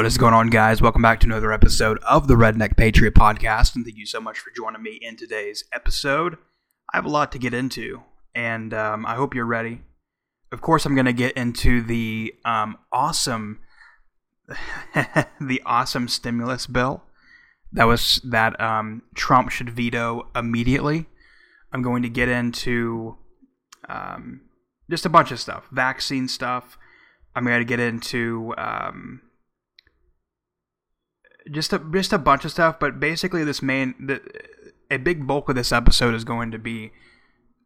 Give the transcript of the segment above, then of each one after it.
What is going on, guys? Welcome back to another episode of the Redneck Patriot Podcast, and thank you so much for joining me in today's episode. I have a lot to get into, and um, I hope you're ready. Of course, I'm going to get into the um, awesome, the awesome stimulus bill that was that um, Trump should veto immediately. I'm going to get into um, just a bunch of stuff, vaccine stuff. I'm going to get into um, just a just a bunch of stuff, but basically this main the, a big bulk of this episode is going to be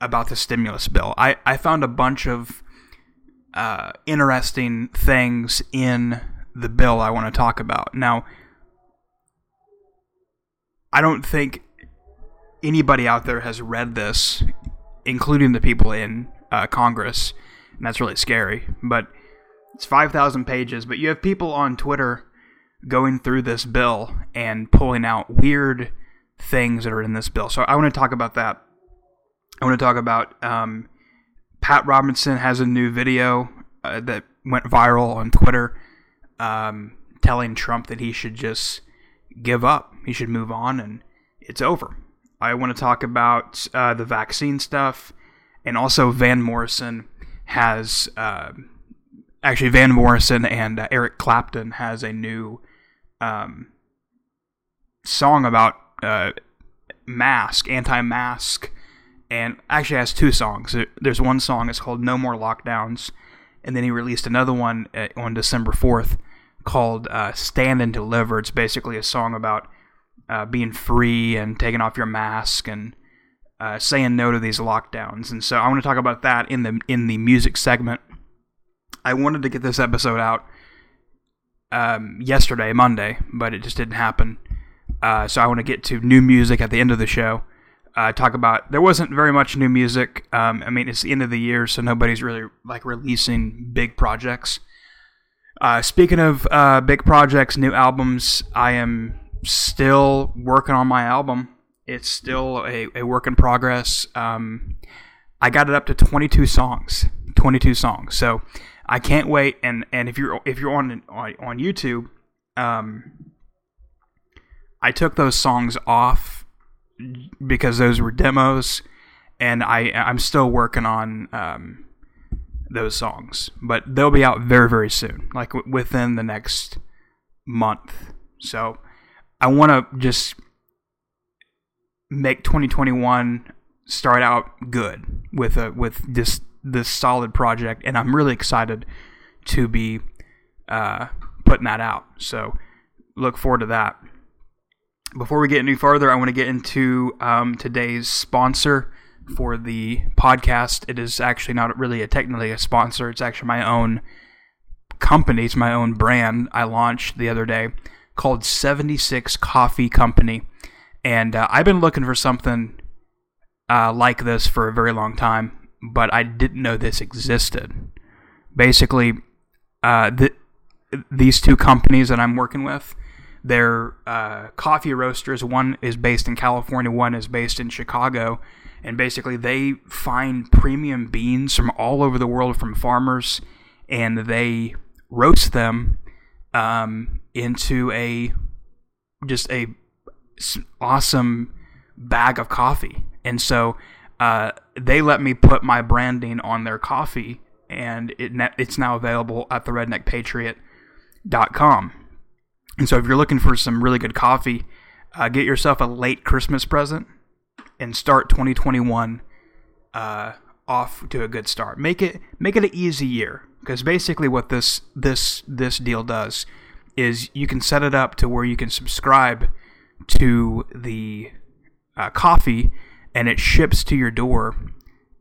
about the stimulus bill. I I found a bunch of uh, interesting things in the bill I want to talk about. Now, I don't think anybody out there has read this, including the people in uh, Congress, and that's really scary. But it's 5,000 pages, but you have people on Twitter going through this bill and pulling out weird things that are in this bill. So I want to talk about that. I want to talk about um, Pat Robertson has a new video uh, that went viral on Twitter um, telling Trump that he should just give up. He should move on and it's over. I want to talk about uh, the vaccine stuff and also Van Morrison has uh, actually Van Morrison and uh, Eric Clapton has a new um, song about uh, mask, anti-mask, and actually has two songs. There's one song it's called "No More Lockdowns," and then he released another one uh, on December fourth called uh, "Stand and Deliver." It's basically a song about uh, being free and taking off your mask and uh, saying no to these lockdowns. And so I want to talk about that in the in the music segment. I wanted to get this episode out um, yesterday, Monday, but it just didn't happen. Uh, so I want to get to new music at the end of the show. Uh, talk about there wasn't very much new music. Um, I mean, it's the end of the year, so nobody's really like releasing big projects. Uh, speaking of uh, big projects, new albums, I am still working on my album. It's still a, a work in progress. Um, I got it up to 22 songs. 22 songs. So I can't wait. And and if you're if you're on on, on YouTube, um, I took those songs off because those were demos, and I I'm still working on um, those songs, but they'll be out very very soon, like w- within the next month. So I want to just make 2021 start out good with a with this this solid project, and I'm really excited to be uh, putting that out. So look forward to that. Before we get any further, I want to get into um, today's sponsor for the podcast. It is actually not really a technically a sponsor. It's actually my own company. It's my own brand. I launched the other day called 76 Coffee Company, and uh, I've been looking for something uh, like this for a very long time but I didn't know this existed. Basically, uh, the, these two companies that I'm working with, they're uh, coffee roasters. One is based in California, one is based in Chicago. And basically, they find premium beans from all over the world from farmers and they roast them um, into a just a awesome bag of coffee. And so uh, they let me put my branding on their coffee, and it it's now available at the redneckpatriot.com. And so, if you're looking for some really good coffee, uh, get yourself a late Christmas present and start 2021 uh, off to a good start. Make it make it an easy year because basically what this this this deal does is you can set it up to where you can subscribe to the uh, coffee and it ships to your door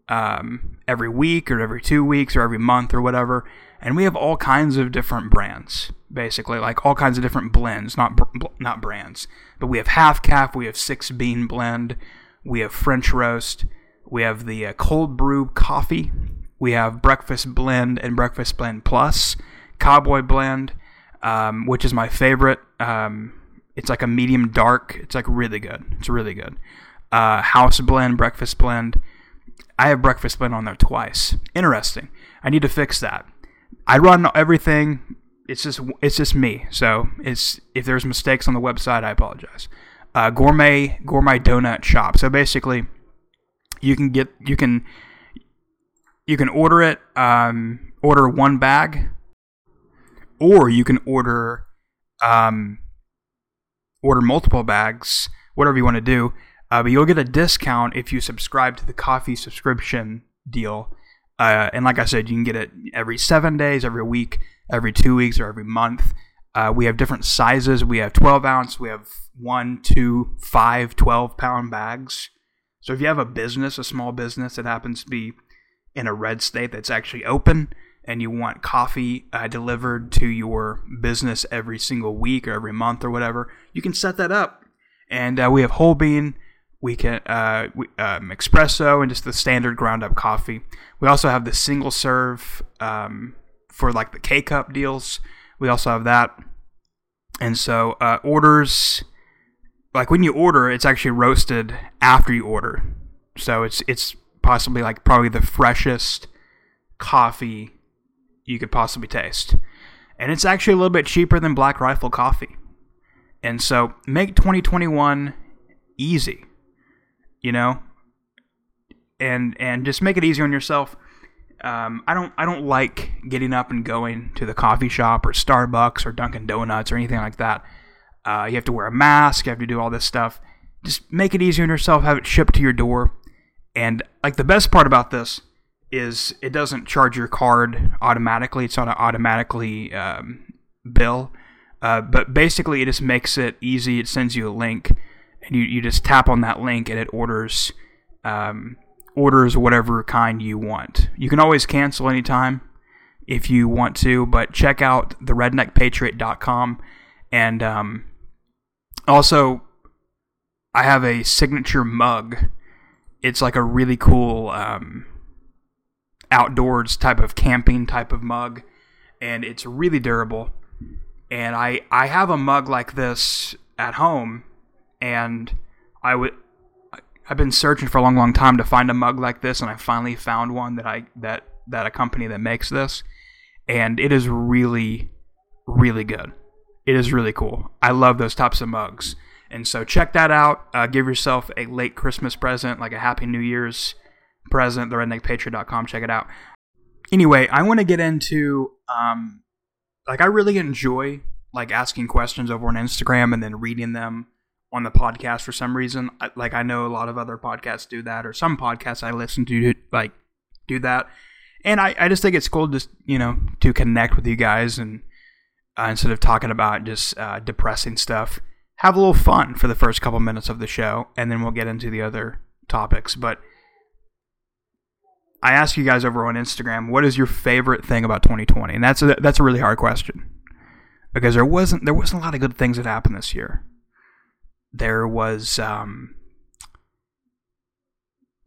um, every week or every two weeks or every month or whatever. And we have all kinds of different brands, basically, like all kinds of different blends, not not brands. But we have half caff, we have six bean blend, we have French roast, we have the uh, cold brew coffee, we have breakfast blend and breakfast blend plus, cowboy blend, um, which is my favorite. Um, it's like a medium dark. It's like really good. It's really good uh, house blend, breakfast blend. I have breakfast blend on there twice. Interesting. I need to fix that. I run everything it's just it's just me. So it's if there's mistakes on the website, I apologize. Uh, gourmet gourmet donut shop. So basically, you can get you can you can order it um, order one bag, or you can order um, order multiple bags, whatever you want to do. Uh, but you'll get a discount if you subscribe to the coffee subscription deal. Uh, and like I said, you can get it every seven days, every week, every two weeks, or every month. Uh, we have different sizes. We have 12 ounce, we have one, two, five, 12 pound bags. So if you have a business, a small business that happens to be in a red state that's actually open, and you want coffee uh, delivered to your business every single week or every month or whatever, you can set that up. And uh, we have whole bean, we can uh, we, um, espresso, and just the standard ground up coffee. We also have the single serve um, for like the K cup deals. We also have that. And so uh, orders, like when you order, it's actually roasted after you order. So it's it's possibly like probably the freshest coffee you could possibly taste. And it's actually a little bit cheaper than Black Rifle coffee. And so make 2021 easy, you know? And and just make it easier on yourself. Um, I don't I don't like getting up and going to the coffee shop or Starbucks or Dunkin' Donuts or anything like that. Uh, you have to wear a mask. You have to do all this stuff. Just make it easier on yourself. Have it shipped to your door. And like the best part about this is it doesn't charge your card automatically. It's not an automatically um, bill. Uh, but basically, it just makes it easy. It sends you a link, and you, you just tap on that link, and it orders um, orders whatever kind you want. You can always cancel anytime if you want to, but check out the redneckpatriot.com. And um, also, I have a signature mug. It's like a really cool um, outdoors type of camping type of mug, and it's really durable. And I I have a mug like this at home, and I would I've been searching for a long, long time to find a mug like this, and I finally found one that I that that a company that makes this, and it is really, really good. It is really cool. I love those types of mugs, and so check that out. Uh, give yourself a late Christmas present, like a Happy New Year's present, theredneckpatriot.com. Check it out. Anyway, I want to get into um, like I really enjoy like asking questions over on Instagram and then reading them on the podcast for some reason. I, like I know a lot of other podcasts do that, or some podcasts I listen to like do that, and I, I just think it's cool just you know to connect with you guys and uh, instead of talking about just uh, depressing stuff, have a little fun for the first couple minutes of the show, and then we'll get into the other topics. But I ask you guys over on Instagram, what is your favorite thing about 2020? And that's a, that's a really hard question because there wasn't there wasn't a lot of good things that happened this year. There was um,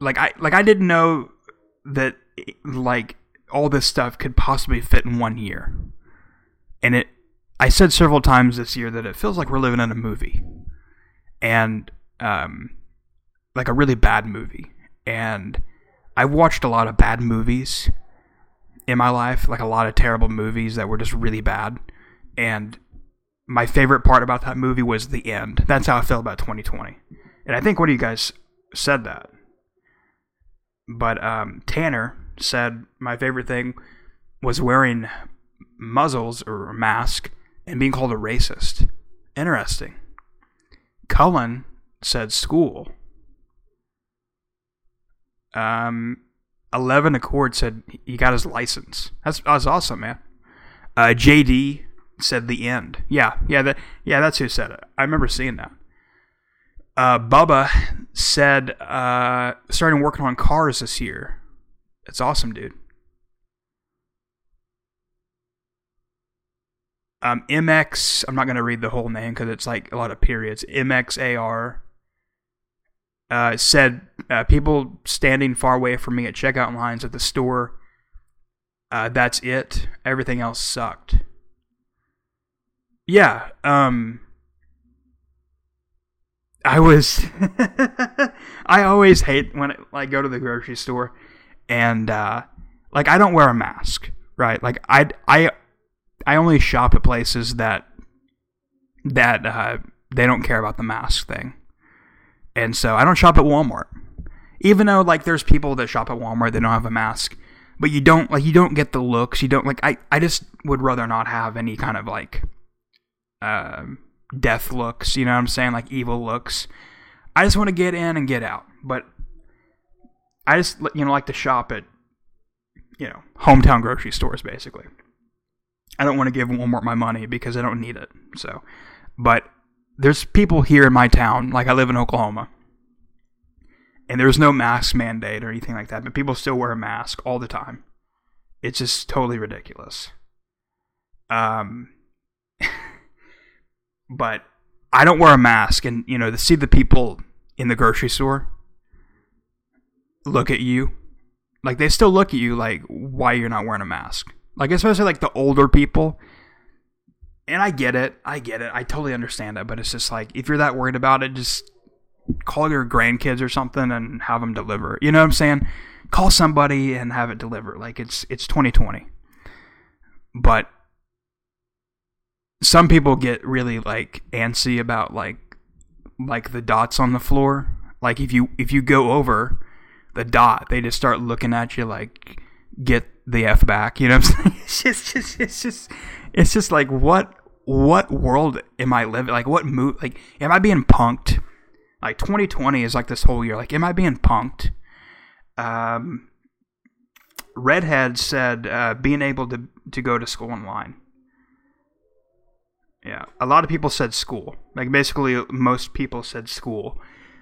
like I like I didn't know that like all this stuff could possibly fit in one year, and it. I said several times this year that it feels like we're living in a movie, and um, like a really bad movie, and I've watched a lot of bad movies in my life, like a lot of terrible movies that were just really bad. And my favorite part about that movie was the end. That's how I feel about 2020. And I think one of you guys said that. But um, Tanner said my favorite thing was wearing muzzles or a mask and being called a racist. Interesting. Cullen said school um, Eleven Accord said he got his license. That's that's awesome, man. Uh, JD said the end. Yeah, yeah, that yeah, that's who said it. I remember seeing that. Uh, Bubba said uh, starting working on cars this year. That's awesome, dude. Um, MX, I'm not going to read the whole name because it's like a lot of periods. MXAR uh, said uh, people standing far away from me at checkout lines at the store. Uh, that's it. Everything else sucked. Yeah. Um. I was. I always hate when I like go to the grocery store, and uh, like I don't wear a mask, right? Like I I I only shop at places that that uh, they don't care about the mask thing, and so I don't shop at Walmart. Even though like there's people that shop at Walmart that don't have a mask, but you don't like you don't get the looks. You don't like I I just would rather not have any kind of like uh, death looks. You know what I'm saying? Like evil looks. I just want to get in and get out. But I just you know like to shop at you know hometown grocery stores basically. I don't want to give Walmart my money because I don't need it. So, but there's people here in my town, like I live in Oklahoma, and there's no mask mandate or anything like that, but people still wear a mask all the time. It's just totally ridiculous. Um, but I don't wear a mask, and you know, to see the people in the grocery store look at you, like they still look at you like why you're not wearing a mask. Like especially like the older people. And I get it. I get it. I totally understand it, but it's just like if you're that worried about it, just call your grandkids or something and have them deliver. You know what I'm saying? Call somebody and have it delivered. Like it's it's 2020. But some people get really like antsy about like like the dots on the floor. Like if you if you go over the dot, they just start looking at you like get the f back. You know what I'm saying? It's just, just it's just it's just like what what world am I living? Like what mood? Like am I being punked? Like 2020 is like this whole year. Like am I being punked? Um, Redhead said uh, being able to to go to school online. Yeah, a lot of people said school. Like basically, most people said school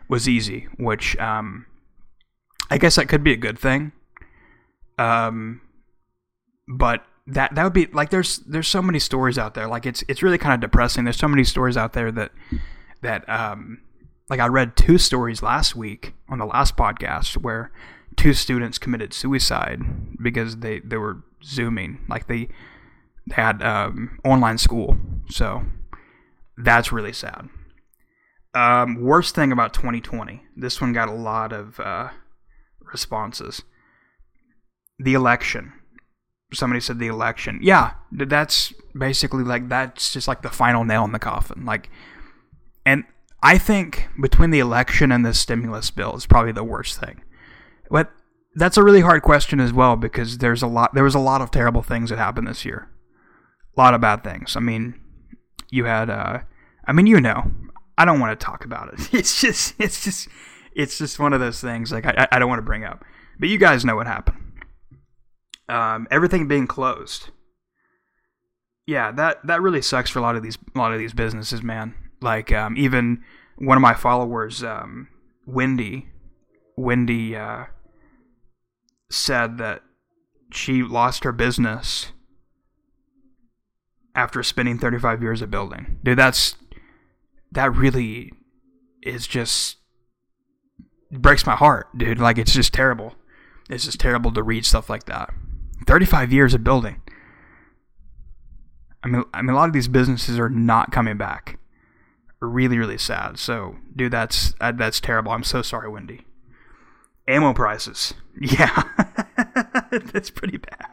was easy, which um, I guess that could be a good thing. Um, but that that would be like there's there's so many stories out there. Like it's it's really kind of depressing. There's so many stories out there that that um, like I read two stories last week on the last podcast where two students committed suicide because they they were zooming like they had um, online school. So that's really sad. Um, worst thing about 2020 this one got a lot of uh, responses. The election. Somebody said the election. Yeah that's basically like that's just like the final nail in the coffin. Like and i think between the election and the stimulus bill is probably the worst thing. But that's a really hard question as well because there's a lot there was a lot of terrible things that happened this year a lot of bad things. I mean you had uh i mean you know i don't want to talk about it. It's just it's just it's just one of those things like i, I don't want to bring up. But you guys know what happened. Um, everything being closed. Yeah that that really sucks for a lot of these a lot of these businesses man. Like um, even one of my followers um, wendy wendy uh, said that she lost her business after spending 35 years of building. Dude, that's that really is just breaks my heart, dude. Like it's just terrible. It's just terrible to read stuff like that. 35 years of building. I mean, I mean, a lot of these businesses are not coming back. Really, really sad. So, dude, that's uh, that's terrible. I'm so sorry, Wendy. Ammo prices. Yeah, that's pretty bad.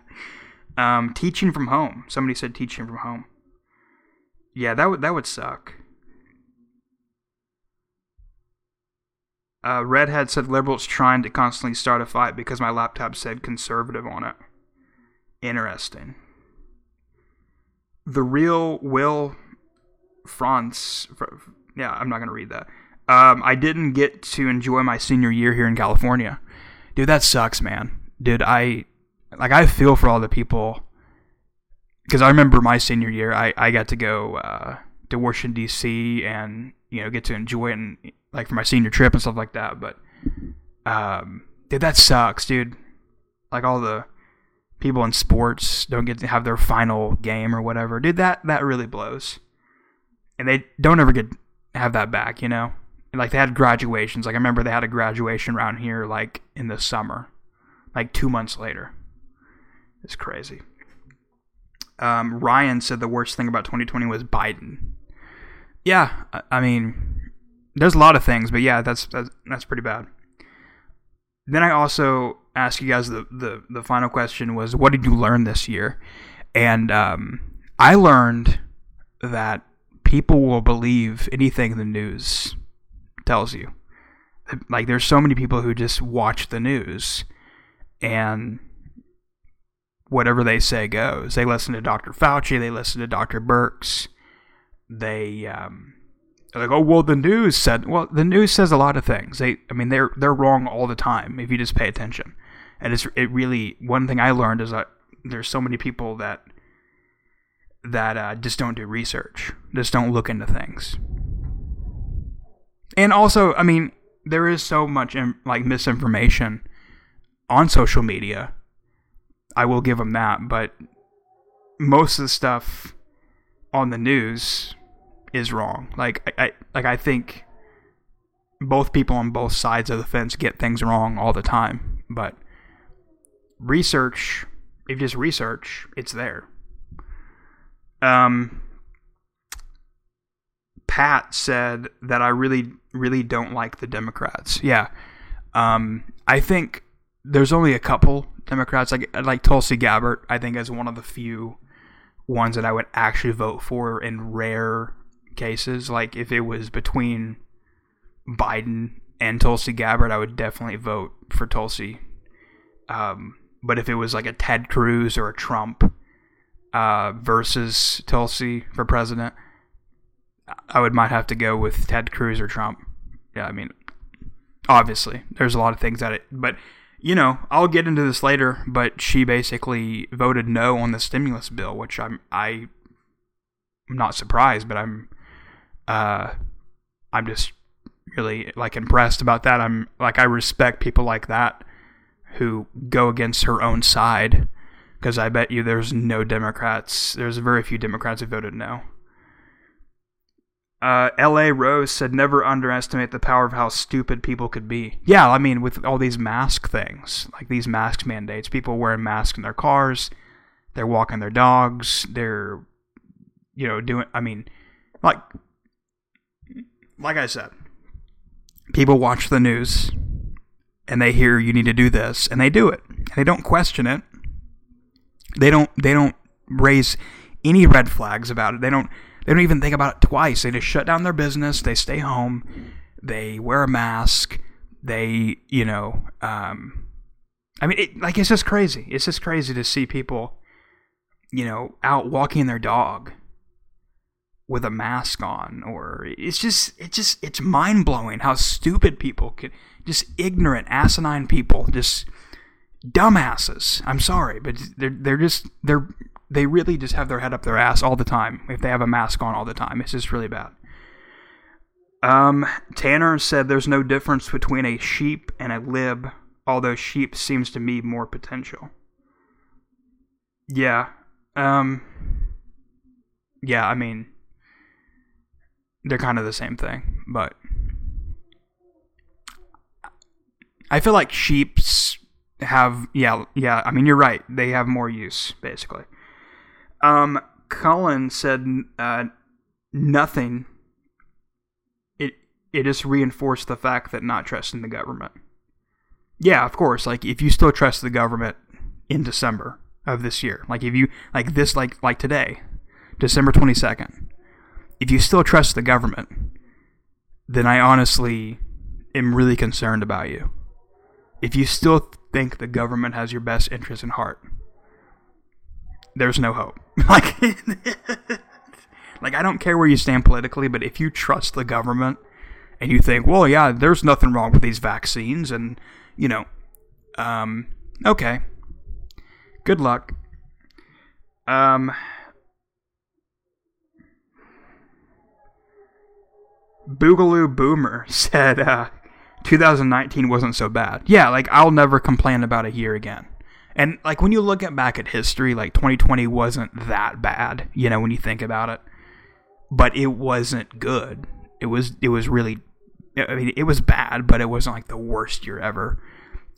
Um, teaching from home. Somebody said teaching from home. Yeah, that would that would suck. Uh, Redhead said liberals trying to constantly start a fight because my laptop said conservative on it. Interesting. The real Will France. Yeah, I'm not gonna read that. Um, I didn't get to enjoy my senior year here in California. Dude, that sucks, man. Dude, I like I feel for all the people because I remember my senior year, I, I got to go uh, to Washington D.C. and you know get to enjoy it and like for my senior trip and stuff like that. But um, dude, that sucks, dude. Like all the people in sports don't get to have their final game or whatever. Dude, that that really blows. And they don't ever get have that back, you know. And like they had graduations. Like I remember they had a graduation around here like in the summer, like two months later. It's crazy. Um, Ryan said the worst thing about 2020 was Biden. Yeah, I mean, there's a lot of things, but yeah, that's that's, that's pretty bad. Then I also asked you guys the, the the final question was, what did you learn this year? And um, I learned that people will believe anything the news tells you. Like there's so many people who just watch the news and whatever they say goes. They listen to Dr. Fauci, they listen to Dr. Birx. They um like, oh well, the news said. Well, the news says a lot of things. They, I mean, they're they're wrong all the time if you just pay attention. And it's it really one thing I learned is that there's so many people that that uh, just don't do research, just don't look into things. And also, I mean, there is so much like misinformation on social media. I will give them that, but most of the stuff on the news is wrong. Like I, I like I think both people on both sides of the fence get things wrong all the time, but research, if you just research, it's there. Um Pat said that I really really don't like the Democrats. Yeah. Um I think there's only a couple Democrats like like Tulsi Gabbard, I think is one of the few ones that I would actually vote for in rare cases. Like if it was between Biden and Tulsi Gabbard, I would definitely vote for Tulsi. Um, but if it was like a Ted Cruz or a Trump uh, versus Tulsi for president, I would might have to go with Ted Cruz or Trump. Yeah, I mean, obviously, there's a lot of things that it, but you know, I'll get into this later. But she basically voted no on the stimulus bill, which I'm I. I'm not surprised, but I'm uh, I'm just really like impressed about that. I'm like I respect people like that who go against her own side because I bet you there's no Democrats. There's very few Democrats who voted no. Uh, L.A. Rose said, "Never underestimate the power of how stupid people could be." Yeah, I mean, with all these mask things, like these mask mandates, people wearing masks in their cars, they're walking their dogs, they're, you know, doing. I mean, like like I said, people watch the news and they hear you need to do this and they do it. And they don't question it. They don't they don't raise any red flags about it. They don't they don't even think about it twice. They just shut down their business, they stay home, they wear a mask, they, you know, um I mean, it, like it's just crazy. It's just crazy to see people, you know, out walking their dog with a mask on or it's just it's just it's mind-blowing how stupid people can just ignorant asinine people just dumbasses i'm sorry but they're they're just they're they really just have their head up their ass all the time if they have a mask on all the time it's just really bad um tanner said there's no difference between a sheep and a lib although sheep seems to me more potential yeah um yeah i mean they're kind of the same thing, but I feel like sheeps have yeah yeah. I mean, you're right. They have more use basically. Um, Cullen said uh, nothing. It it just reinforced the fact that not trusting the government. Yeah, of course. Like if you still trust the government in December of this year, like if you like this, like like today, December twenty second if you still trust the government, then I honestly am really concerned about you. If you still think the government has your best interest in heart, there's no hope. Like, like I don't care where you stand politically, but if you trust the government and you think, well, yeah, there's nothing wrong with these vaccines, and you know, um, okay, good luck. Um, Boogaloo Boomer said uh, 2019 wasn't so bad. Yeah, like I'll never complain about a year again. And like when you look at back at history, like 2020 wasn't that bad, you know, when you think about it. But it wasn't good. It was it was really I mean it was bad, but it wasn't like the worst year ever.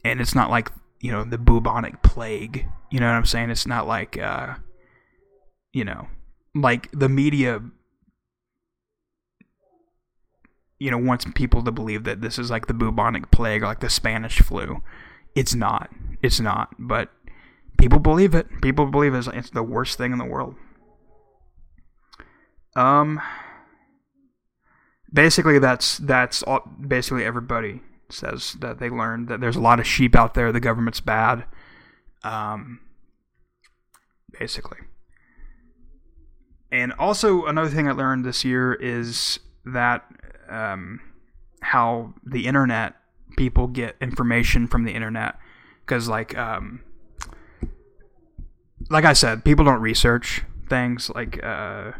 And it's not like, you know, the bubonic plague. You know what I'm saying? It's not like uh you know, like the media you know, wants people to believe that this is like the bubonic plague, like the Spanish flu. It's not. It's not. But people believe it. People believe it's, it's the worst thing in the world. Um, basically, that's that's all, basically everybody says that they learned that there's a lot of sheep out there. The government's bad. Um, basically. And also another thing I learned this year is that um, how the internet people get information from the internet because like um, like I said, people don't research things like uh,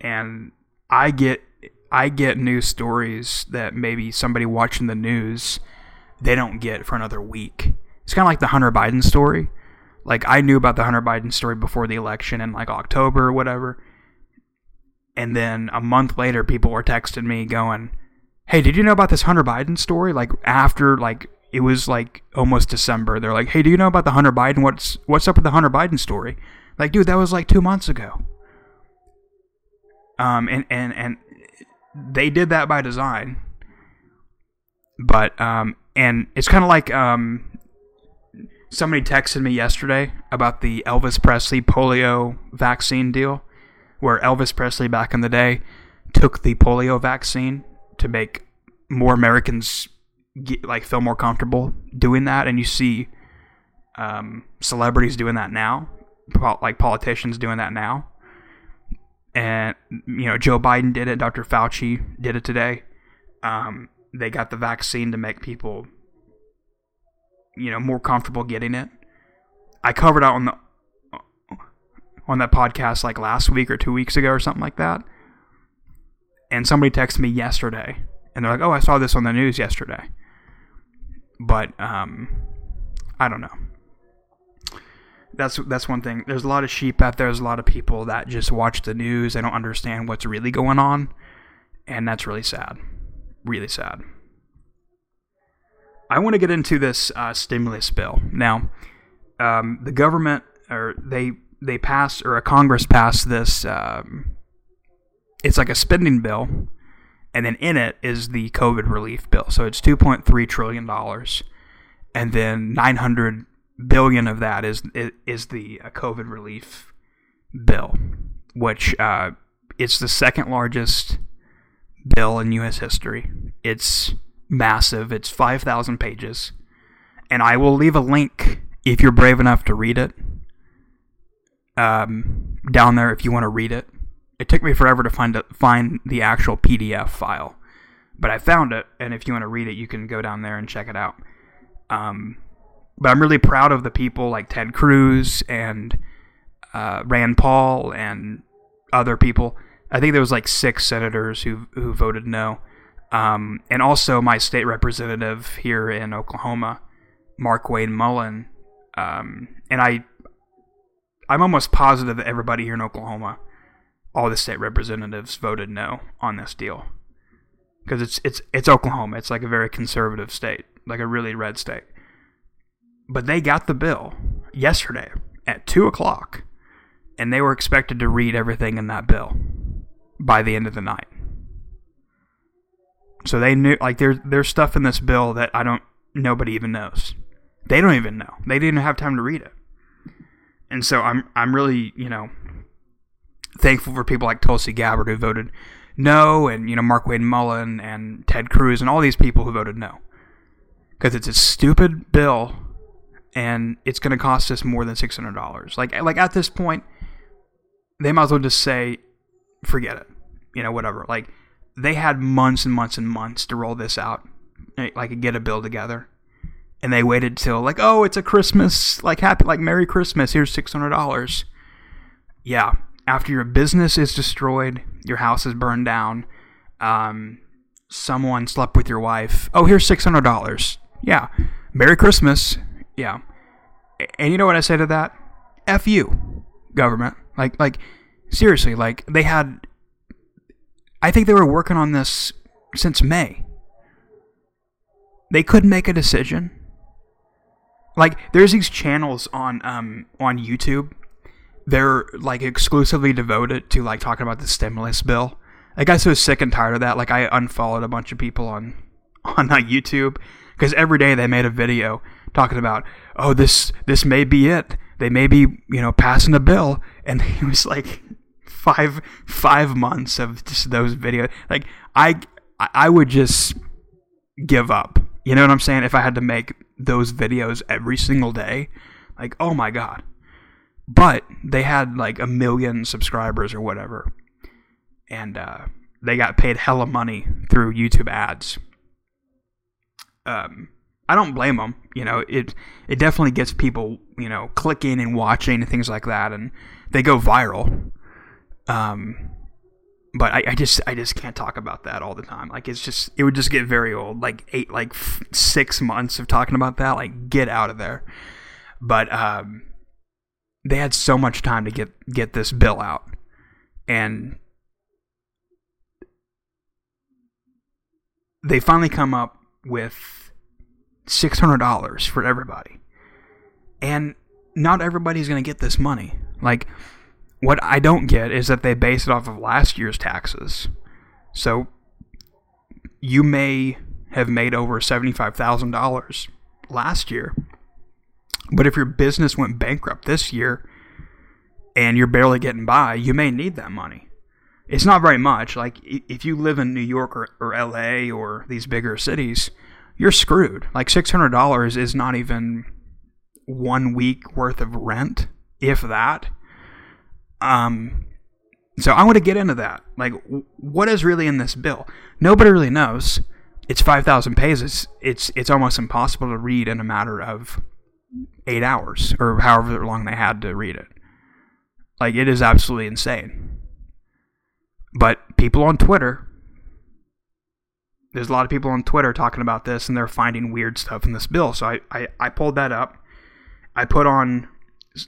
and I get I get news stories that maybe somebody watching the news they don't get for another week. It's kind of like the Hunter Biden story. Like I knew about the Hunter Biden story before the election in like October or whatever. And then a month later people were texting me going, "Hey, did you know about this Hunter Biden story?" Like after like it was like almost December. They're like, "Hey, do you know about the Hunter Biden? What's what's up with the Hunter Biden story?" Like, dude, that was like 2 months ago. Um, and, and, and they did that by design. But, um, and it's kind of like, um, somebody texted me yesterday about the Elvis Presley polio vaccine deal, where Elvis Presley back in the day took the polio vaccine to make more Americans get, like feel more comfortable doing that, and you see um, celebrities doing that now, like politicians doing that now and you know Joe Biden did it, Dr. Fauci did it today. Um, they got the vaccine to make people, you know, more comfortable getting it. I covered out on the on that podcast like last week or two weeks ago or something like that. And somebody texted me yesterday, and they're like, "Oh, I saw this on the news yesterday." But um, I don't know that's that's one thing. There's a lot of sheep out there. There's a lot of people that just watch the news. They don't understand what's really going on, and that's really sad. Really sad. I want to get into this uh, stimulus bill now. Um, the government, or they they passed, or a Congress passed this. Um, it's like a spending bill, and then in it is the COVID relief bill. So it's 2.3 trillion dollars, and then 900 billion of that is is the uh, COVID relief bill, which uh, it's the second largest bill in U.S. history. It's massive. It's five thousand pages, and I will leave a link if you're brave enough to read it. Um, down there if you want to read it. It took me forever to find find the actual PDF file, but I found it, and if you want to read it, you can go down there and check it out. Um, but I'm really proud of the people like Ted Cruz and uh, Rand Paul and other people. I think there was like six senators who who voted no, um, and also my state representative here in Oklahoma, Markwayne Mullin, um, and I. I'm almost positive that everybody here in Oklahoma, all the state representatives voted no on this deal, because it's it's it's Oklahoma. It's like a very conservative state, like a really red state. But they got the bill yesterday at 2 o'clock, and they were expected to read everything in that bill by the end of the night. So they knew, like, there's, there's stuff in this bill that I don't, nobody even knows. They don't even know. They didn't have time to read it. And so I'm, I'm really, you know, thankful for people like Tulsi Gabbard who voted no, and, you know, Markwayne Mullin and Ted Cruz and all these people who voted no. Because it's a stupid bill and it's going to cost us more than six hundred dollars. Like like at this point, they might as well just say, forget it, you know, whatever. Like they had months and months and months to roll this out, like get a bill together, and they waited till like, oh, it's a Christmas, like happy, like Merry Christmas. Here's six hundred dollars. Yeah, after your business is destroyed, your house is burned down, um, someone slept with your wife. Oh, here's six hundred dollars. Yeah, Merry Christmas. Yeah. And you know what I say to that? F you, government. Like, like, seriously, like, they had. I think they were working on this since May. They couldn't make a decision. Like, there's these channels on um on YouTube. They're like exclusively devoted to like talking about the stimulus bill. I got so sick and tired of that. Like, I unfollowed a bunch of people on on YouTube because every day they made a video talking about, oh, this this may be it. They may be, you know, passing a bill, and it was like, five five months of just those videos. Like I I would just give up. You know what I'm saying? If I had to make those videos every single day, like oh my god. But they had like a million subscribers or whatever, and uh, they got paid hella money through YouTube ads. Um, I don't blame them. You know, it it definitely gets people you know clicking and watching and things like that, and they go viral. Um, but I, I just I just can't talk about that all the time. Like it's just it would just get very old. Like eight like f- six months of talking about that. Like get out of there. But um, they had so much time to get get this bill out, and they finally come up with six hundred dollars for everybody, and not everybody's gonna get this money. Like what I don't get is that they base it off of last year's taxes. So you may have made over $75,000 last year. But if your business went bankrupt this year and you're barely getting by, you may need that money. It's not very much. Like if you live in New York or, or LA or these bigger cities, you're screwed. Like $600 is not even one week worth of rent, if that. Um, so I want to get into that. Like, what is really in this bill? Nobody really knows. It's five thousand pages. It's it's almost impossible to read in a matter of eight hours or however long they had to read it. Like, it is absolutely insane. But people on Twitter, there's a lot of people on Twitter talking about this, and they're finding weird stuff in this bill. So I I, I pulled that up. I put on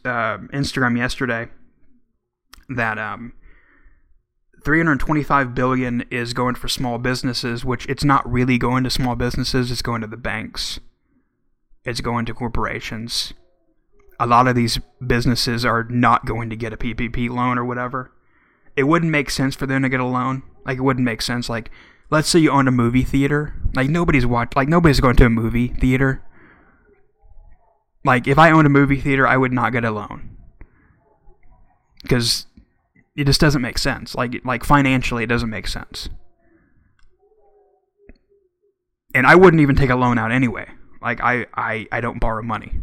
uh, Instagram yesterday that um, 325 billion is going for small businesses, which it's not really going to small businesses, it's going to the banks. It's going to corporations. A lot of these businesses are not going to get a PPP loan or whatever. It wouldn't make sense for them to get a loan. Like it wouldn't make sense like let's say you own a movie theater. Like nobody's watch like nobody's going to a movie theater. Like if I owned a movie theater, I would not get a loan. Cuz it just doesn't make sense. Like like financially, it doesn't make sense. And I wouldn't even take a loan out anyway. Like I I, I don't borrow money.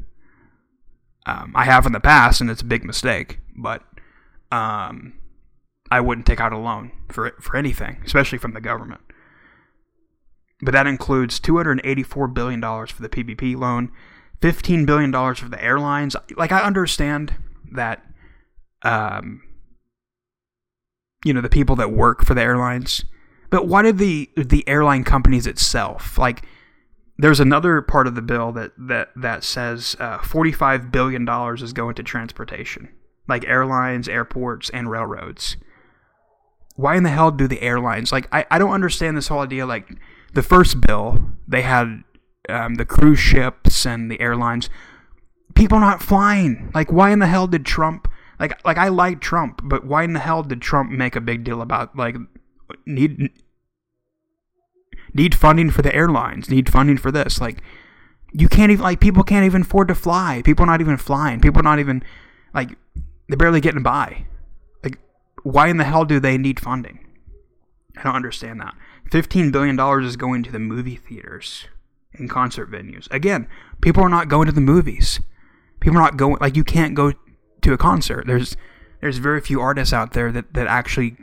Um, I have in the past, and it's a big mistake. But um, I wouldn't take out a loan for for anything, especially from the government. But that includes 284 billion dollars for the PPP loan, 15 billion dollars for the airlines. Like I understand that um, you know the people that work for the airlines but why did the the airline companies itself like there's another part of the bill that that that says uh, 45 billion dollars is going to transportation like airlines airports and railroads. Why in the hell do the airlines like i, I don't understand this whole idea like the first bill they had um, the cruise ships and the airlines people not flying. Like why in the hell did trump like like I like Trump, but why in the hell did Trump make a big deal about like need need funding for the airlines, need funding for this? Like you can't even like people can't even afford to fly. People are not even flying. People are not even like they're barely getting by. Like why in the hell do they need funding? I don't understand that. $15 billion is going to the movie theaters and concert venues. Again, people are not going to the movies. People are not going, like, you can't go to a concert. There's there's very few artists out there that, that actually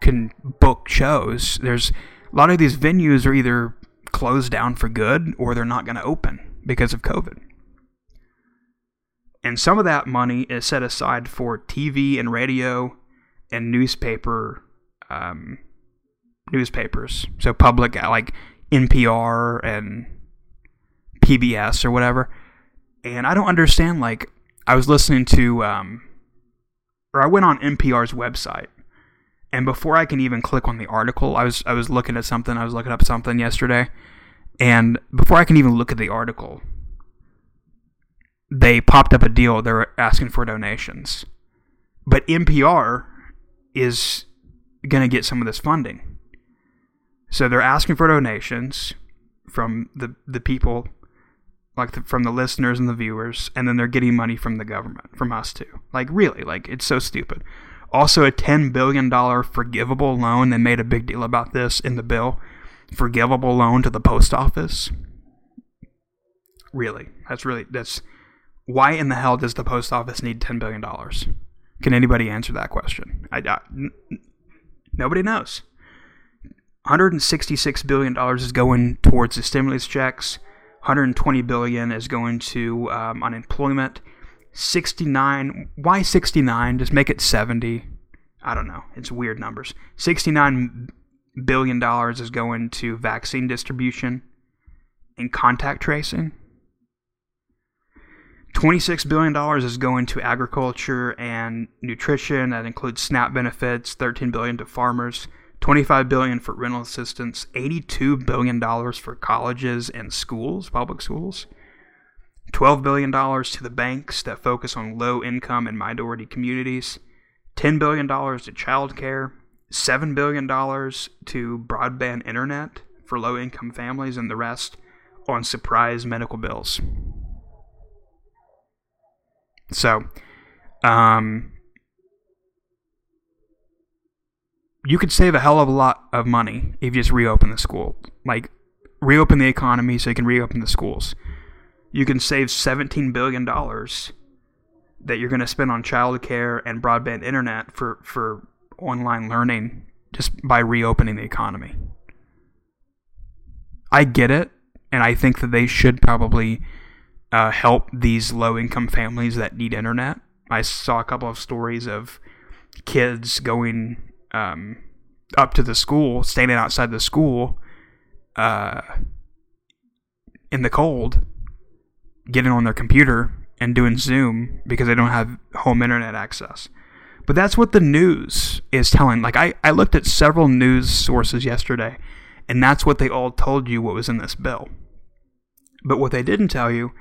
can book shows. There's a lot of these venues are either closed down for good or they're not going to open because of COVID. And some of that money is set aside for TV and radio and newspaper um, newspapers. So public like NPR and PBS or whatever. And I don't understand like I was listening to, um, or I went on NPR's website, and before I can even click on the article, I was I was looking at something. I was looking up something yesterday, and before I can even look at the article, they popped up a deal. They were asking for donations, but NPR is going to get some of this funding. So they're asking for donations from the the people like the, from the listeners and the viewers, and then they're getting money from the government, from us too. Like really, like it's so stupid. Also, a $10 billion forgivable loan. They made a big deal about this in the bill. Forgivable loan to the post office. Really? That's really, that's, why in the hell does the post office need $10 billion? Can anybody answer that question? I, I n- nobody knows. 166 billion dollars is going towards the stimulus checks. 120 billion is going to um, unemployment. 69. Why 69? Just make it 70. I don't know. It's weird numbers. 69 billion dollars is going to vaccine distribution and contact tracing. $26 billion is going to agriculture and nutrition. That includes SNAP benefits, 13 billion to farmers, 25 billion for rental assistance, $82 billion for colleges and schools, public schools, $12 billion to the banks that focus on low income and minority communities, $10 billion to child care, $7 billion to broadband internet for low income families, and the rest on surprise medical bills. So, um, you could save a hell of a lot of money if you just reopen the school. Like, reopen the economy so you can reopen the schools. You can save $17 billion that you're going to spend on childcare and broadband internet for, for online learning just by reopening the economy. I get it, and I think that they should probably uh, help these low income families that need internet. I saw a couple of stories of kids going um, up to the school, standing outside the school uh, in the cold, getting on their computer and doing Zoom because they don't have home internet access. But that's what the news is telling. Like, I, I looked at several news sources yesterday, and that's what they all told you what was in this bill. But what they didn't tell you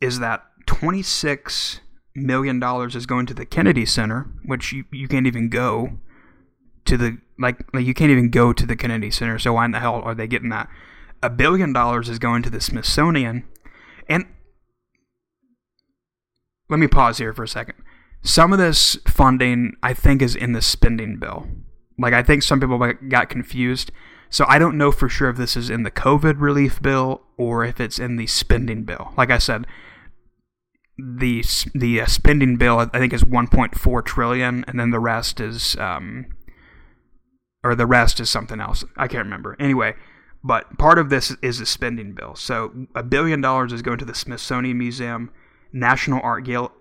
is that $26 million is going to the Kennedy Center, which you, you can't even go to the, like, like, you can't even go to the Kennedy Center, so why in the hell are they getting that? A billion dollars is going to the Smithsonian. And let me pause here for a second. Some of this funding, I think, is in the spending bill. Like, I think some people got confused. So I don't know for sure if this is in the COVID relief bill or if it's in the spending bill. Like I said, the the uh, spending bill I think is 1.4 trillion, and then the rest is um, or the rest is something else. I can't remember. Anyway, but part of this is a spending bill. So a billion dollars is going to the Smithsonian Museum. National Art Gal-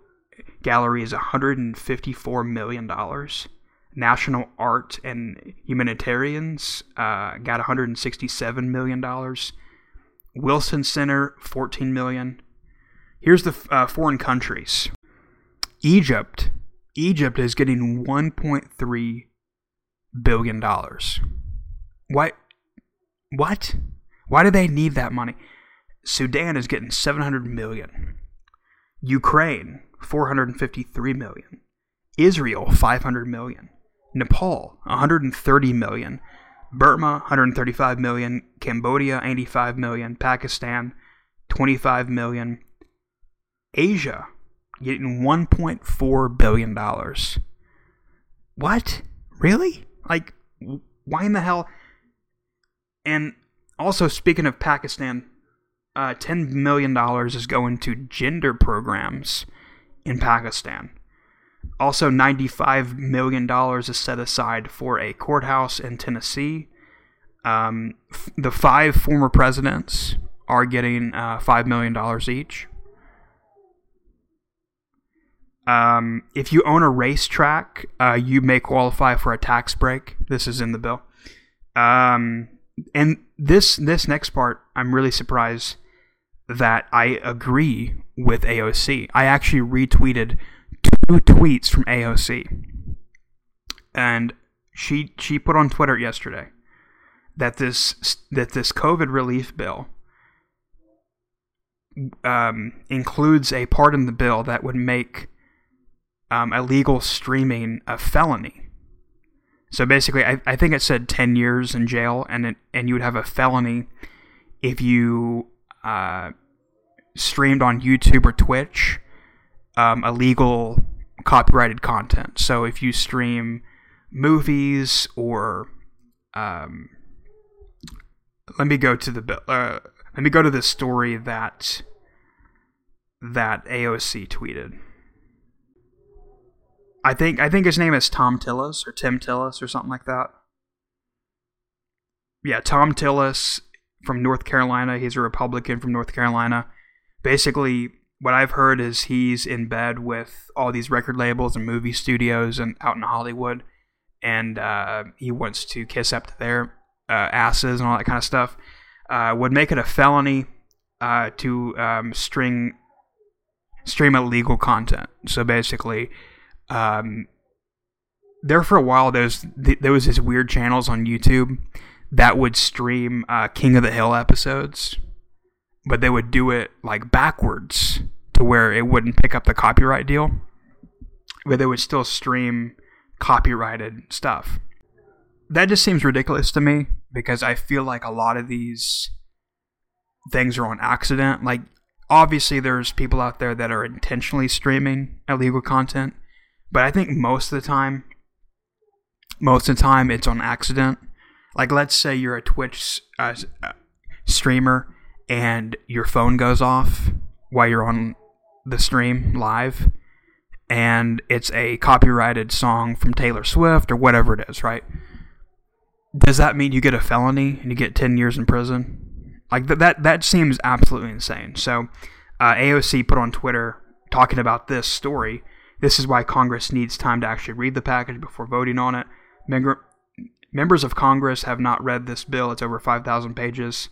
Gallery is 154 million dollars. National Art and Humanitarians uh, got 167 million dollars. Wilson Center 14 million. Here's the uh, foreign countries. Egypt. Egypt is getting 1.3 billion dollars. Why? What? Why do they need that money? Sudan is getting 700 million. Ukraine 453 million. Israel 500 million. Nepal 130 million, Burma 135 million, Cambodia 85 million, Pakistan 25 million, Asia getting 1.4 billion dollars. What? Really? Like why in the hell? And also speaking of Pakistan, uh, 10 million dollars is going to gender programs in Pakistan. Also, $95 million is set aside for a courthouse in Tennessee. Um, f- the five former presidents are getting uh, $5 million each. Um, if you own a racetrack, uh, you may qualify for a tax break. This is in the bill. Um, and this this next part, I'm really surprised that I agree with AOC. I actually retweeted two tweets from AOC, and she she put on Twitter yesterday that this that this COVID relief bill um, includes a part in the bill that would make um, illegal streaming a felony. So basically, I, I think it said ten years in jail, and it, and you would have a felony if you uh, streamed on YouTube or Twitch um, illegal copyrighted content. So if you stream movies or um, let me go to the uh, let me go to the story that that AOC tweeted. I think I think his name is Tom Tillis or Tim Tillis or something like that. Yeah, Tom Tillis from North Carolina. He's a Republican from North Carolina. Basically, what I've heard is he's in bed with all these record labels and movie studios and out in Hollywood, and uh, he wants to kiss up to their uh, asses and all that kind of stuff. Uh, would make it a felony uh, to um, string stream illegal content. So basically, um, there for a while there was there was these weird channels on YouTube that would stream uh, King of the Hill episodes, but they would do it like backwards to where it wouldn't pick up the copyright deal, but they would still stream copyrighted stuff. That just seems ridiculous to me because I feel like a lot of these things are on accident. Like obviously there's people out there that are intentionally streaming illegal content but I think most of the time, most of the time it's on accident. Like let's say you're a Twitch uh, uh, streamer and your phone goes off while you're on the stream live and it's a copyrighted song from Taylor Swift or whatever it is, right? Does that mean you get a felony and you get 10 years in prison? Like th- that that seems absolutely insane. So, uh, AOC put on Twitter talking about this story this is why Congress needs time to actually read the package before voting on it. Members of Congress have not read this bill. It's over 5,000 pages.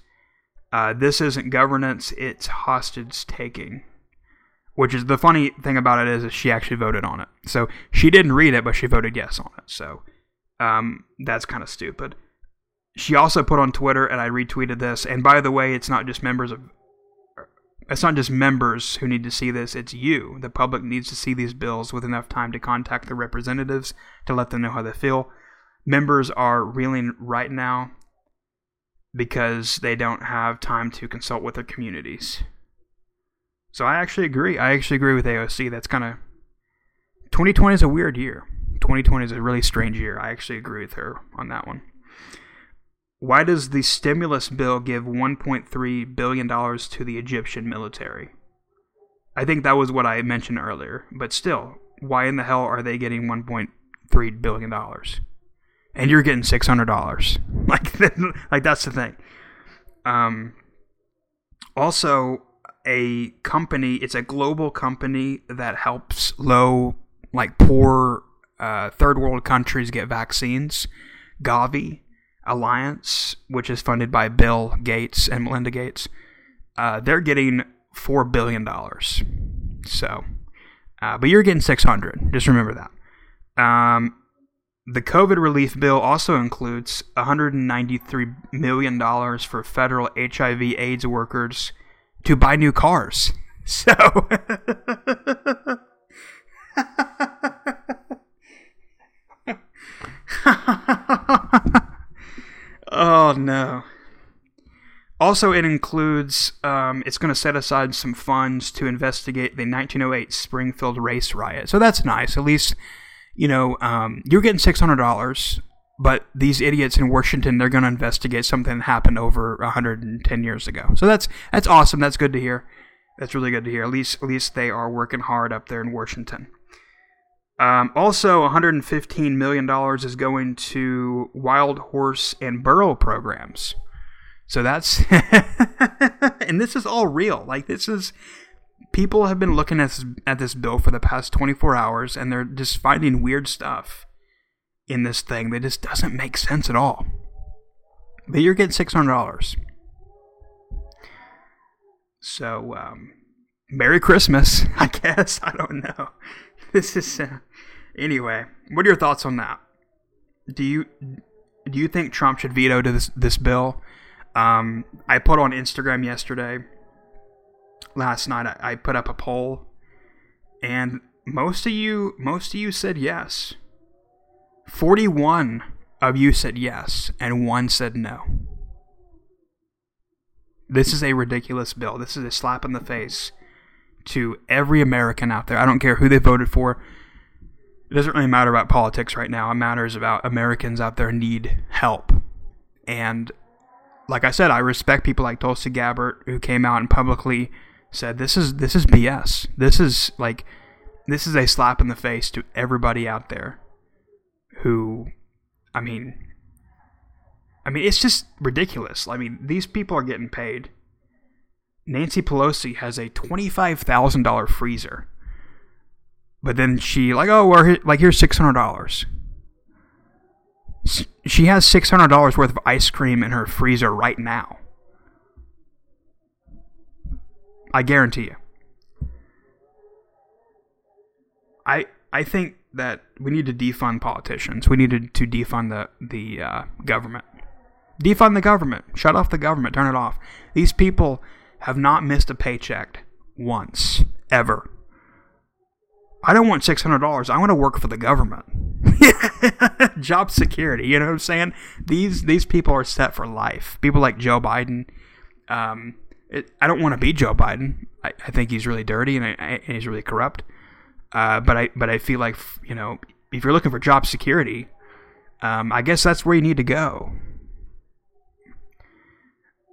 Uh, this isn't governance, it's hostage taking. Which is the funny thing about it is, is she actually voted on it. So she didn't read it, but she voted yes on it. So um, that's kind of stupid. She also put on Twitter, and I retweeted this. And by the way, it's not just members of it's not just members who need to see this, it's you. The public needs to see these bills with enough time to contact their representatives to let them know how they feel. Members are reeling right now because they don't have time to consult with their communities. So I actually agree. I actually agree with AOC. That's kind of 2020 is a weird year. 2020 is a really strange year. I actually agree with her on that one. Why does the stimulus bill give 1.3 billion dollars to the Egyptian military? I think that was what I mentioned earlier, but still, why in the hell are they getting 1.3 billion dollars? And you're getting $600. Like like that's the thing. Um also a company, it's a global company that helps low like poor uh, third world countries get vaccines. Gavi Alliance, which is funded by Bill Gates and Melinda Gates, uh, they're getting four billion dollars. So, uh, but you're getting six hundred. Just remember that. Um, the COVID relief bill also includes 193 million dollars for federal HIV/AIDS workers to buy new cars. So. Oh no. Also, it includes, um, it's going to set aside some funds to investigate the 1908 Springfield race riot. So that's nice. At least, you know, um, you're getting $600, but these idiots in Washington, they're going to investigate something that happened over 110 years ago. So that's that's awesome. That's good to hear. That's really good to hear. At least, at least they are working hard up there in Washington. Um, also, 115 million dollars is going to wild horse and burro programs. So that's and this is all real. Like this is people have been looking at this, at this bill for the past 24 hours and they're just finding weird stuff in this thing that just doesn't make sense at all. But you're getting $600. So, um, Merry Christmas, I guess. I don't know. This is uh, anyway. What are your thoughts on that? Do you do you think Trump should veto this this bill? Um, I put on Instagram yesterday. Last night, I, I put up a poll, and most of you most of you said yes. Forty one of you said yes, and one said no. This is a ridiculous bill. This is a slap in the face to every American out there. I don't care who they voted for. it doesn't really matter about politics right now. It matters about Americans out there need help. And like I said, I respect people like Tulsi Gabbard who came out and publicly said this is this is BS. This is like this is a slap in the face to everybody out there who I mean I mean it's just ridiculous. I mean these people are getting paid. Nancy Pelosi has a $25,000 freezer. But then she like, "Oh, we're here, like here's $600." She has $600 worth of ice cream in her freezer right now. I guarantee you. I I think that we need to defund politicians. We need to, to defund the the uh, government. Defund the government. Shut off the government. Turn it off. These people have not missed a paycheck once ever. I don't want six hundred dollars. I want to work for the government. Job security. You know what I'm saying? These these people are set for life. People like Joe Biden. Um, it, I don't want to be Joe Biden. I, I think he's really dirty and, I, and he's really corrupt. Uh, but I but I feel like you know if you're looking for job security, um, I guess that's where you need to go.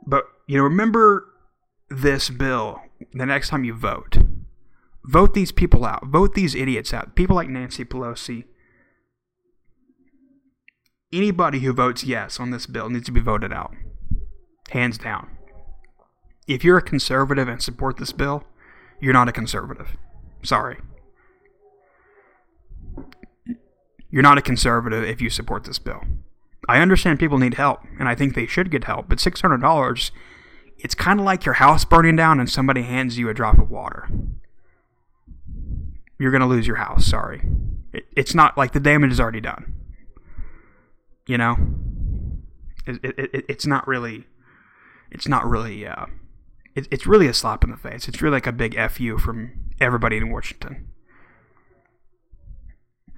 But you know, remember this bill the next time you vote. Vote these people out. Vote these idiots out. People like Nancy Pelosi. Anybody who votes yes on this bill needs to be voted out. Hands down. If you're a conservative and support this bill, you're not a conservative. Sorry. You're not a conservative if you support this bill. I understand people need help, and I think they should get help, but $600, it's kind of like your house burning down and somebody hands you a drop of water. You're going to lose your house, sorry. It, it's not like the damage is already done. You know? It, it, it's not really. It's not really. Uh, it's really a slap in the face. It's really like a big fu from everybody in Washington.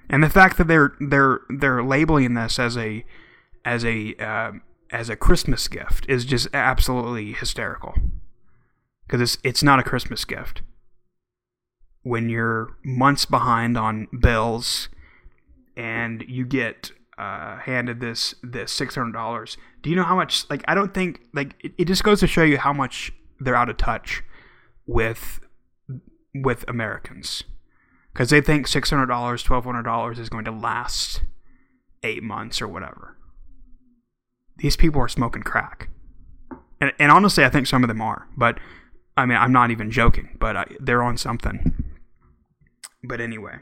And the fact that they're they're they're labeling this as a as a uh, as a Christmas gift is just absolutely hysterical. Because it's it's not a Christmas gift. When you're months behind on bills, and you get uh, handed this this six hundred dollars, do you know how much? Like I don't think like it, it just goes to show you how much they're out of touch with with Americans because they think six hundred dollars, twelve hundred dollars is going to last eight months or whatever. These people are smoking crack, and, and honestly, I think some of them are. But I mean, I'm not even joking. But I, they're on something. But anyway,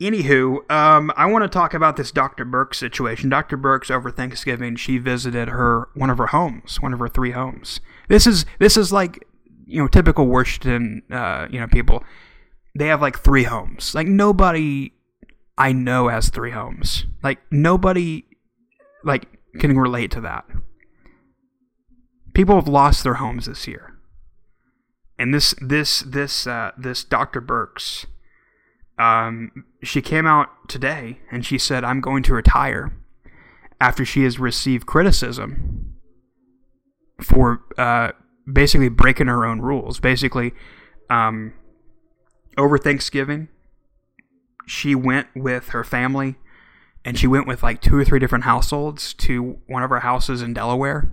anywho, um, I want to talk about this Dr. Birx situation. Dr. Birx over Thanksgiving, she visited her one of her homes, one of her three homes. This is this is like you know typical Washington, uh, you know people they have like three homes. Like nobody I know has three homes. Like nobody like can relate to that. People have lost their homes this year. And this this this uh, this Dr. Birx um, she came out today and she said I'm going to retire after she has received criticism for uh, basically breaking her own rules. Basically, um, over Thanksgiving, she went with her family and she went with like two or three different households to one of our houses in Delaware.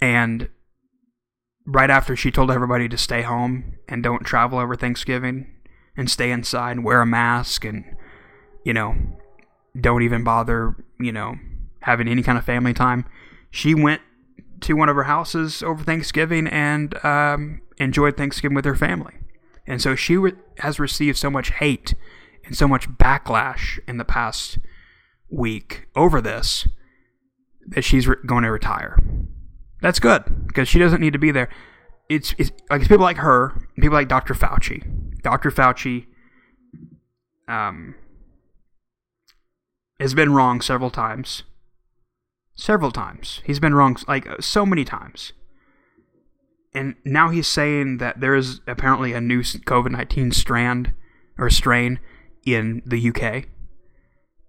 And right after she told everybody to stay home and don't travel over Thanksgiving and stay inside and wear a mask and, you know, don't even bother, you know, having any kind of family time, she went to one of her houses over Thanksgiving and um, enjoyed Thanksgiving with her family. And so she re- has received so much hate and so much backlash in the past week over this that she's re- going to retire. That's good because she doesn't need to be there. It's, it's like it's people like her, people like Dr. Fauci. Dr. Fauci um, has been wrong several times. Several times. He's been wrong like so many times and now he's saying that there is apparently a new COVID nineteen strand or strain in the UK,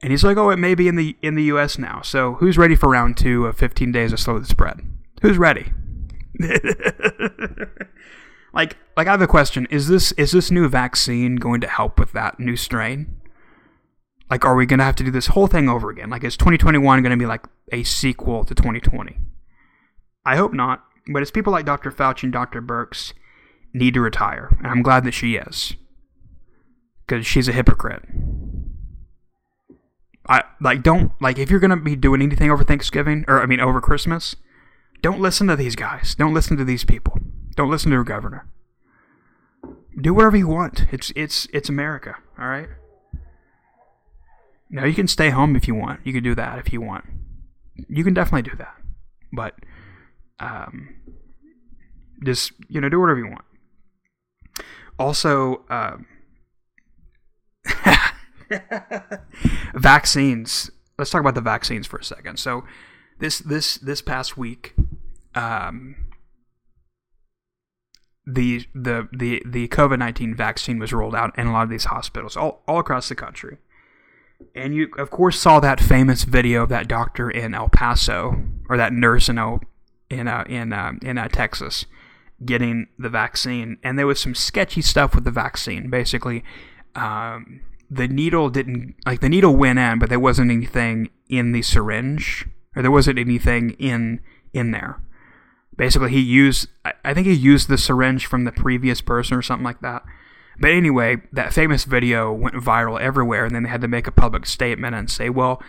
and he's like, "Oh, it may be in the in the US now." So who's ready for round two of 15 days of slow the spread? Who's ready? like like I have a question: Is this is this new vaccine going to help with that new strain? Like, are we going to have to do this whole thing over again? Like, is 2021 going to be like a sequel to 2020? I hope not. But it's people like Dr. Fauci and Dr. Birx need to retire, and I'm glad that she is, because she's a hypocrite. I like don't like if you're gonna be doing anything over Thanksgiving or I mean over Christmas, don't listen to these guys. Don't listen to these people. Don't listen to your governor. Do whatever you want. It's it's it's America, all right? Now you can stay home if you want. You can do that if you want. You can definitely do that. But um just you know do whatever you want. Also, um, vaccines. Let's talk about the vaccines for a second. So, this this this past week, um, the the the the COVID nineteen vaccine was rolled out in a lot of these hospitals all all across the country, and you of course saw that famous video of that doctor in El Paso or that nurse in El, in uh, in uh, in uh, Texas getting the vaccine, and there was some sketchy stuff with the vaccine. Basically, um, the needle didn't like the needle went in, but there wasn't anything in the syringe, or there wasn't anything in in there. Basically, he used I think he used the syringe from the previous person or something like that. But anyway, that famous video went viral everywhere, and then they had to make a public statement and say, well.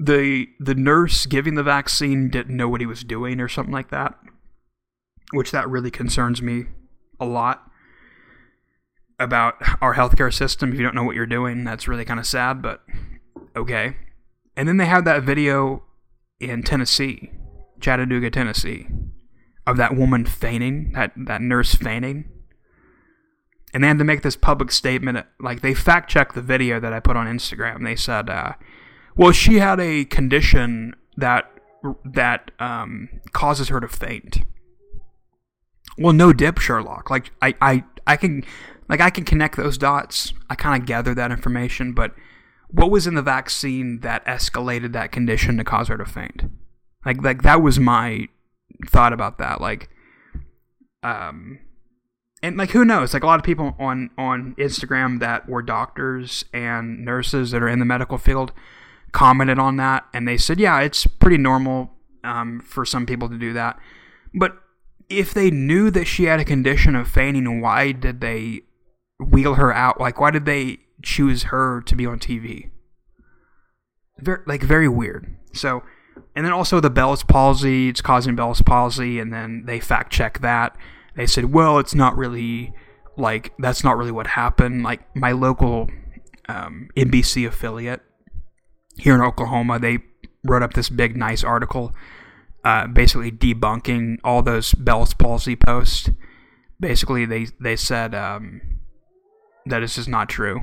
The the nurse giving the vaccine didn't know what he was doing or something like that which that really concerns me a lot about our healthcare system. If you don't know what you're doing, that's really kind of sad, but okay. And then they had that video in Tennessee, Chattanooga, Tennessee, of that woman fainting, that, that nurse fainting. And they had to make this public statement. Like, they fact checked the video that I put on Instagram. They said, uh, well, she had a condition that that um, causes her to faint. Well, no dip, Sherlock. Like I, I, I can, like I can connect those dots. I kind of gather that information, but what was in the vaccine that escalated that condition to cause her to faint? Like, like that was my thought about that. Like, um, and like who knows? Like a lot of people on on Instagram that were doctors and nurses that are in the medical field commented on that, and they said, yeah, it's pretty normal um, for some people to do that, but if they knew that she had a condition of fainting, why did they wheel her out? Like, why did they choose her to be on TV? Very, like, very weird. So, and then also the Bell's palsy, it's causing Bell's palsy, and then they fact check that. They said, well, it's not really, like, that's not really what happened. Like, my local um, NBC affiliate here in Oklahoma, they wrote up this big, nice article uh, basically debunking all those Bell's palsy posts. Basically, they they said um, that this is not true.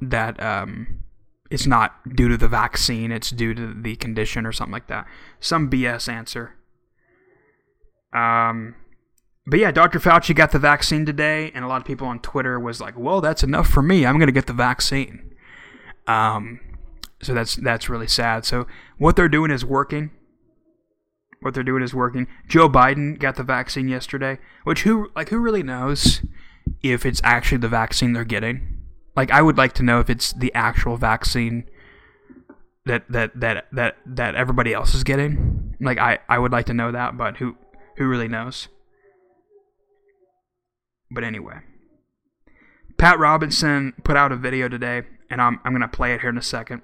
That um, it's not due to the vaccine; it's due to the condition or something like that. Some BS answer. Um, but yeah, Dr. Fauci got the vaccine today, and a lot of people on Twitter was like, "Well, that's enough for me. I'm gonna get the vaccine." Um, so that's that's really sad. So what they're doing is working what they're doing is working. Joe Biden got the vaccine yesterday, which who like who really knows if it's actually the vaccine they're getting? Like I would like to know if it's the actual vaccine that that that that that everybody else is getting. Like I I would like to know that, but who who really knows? But anyway, Pat Robinson put out a video today, and I'm I'm gonna play it here in a second.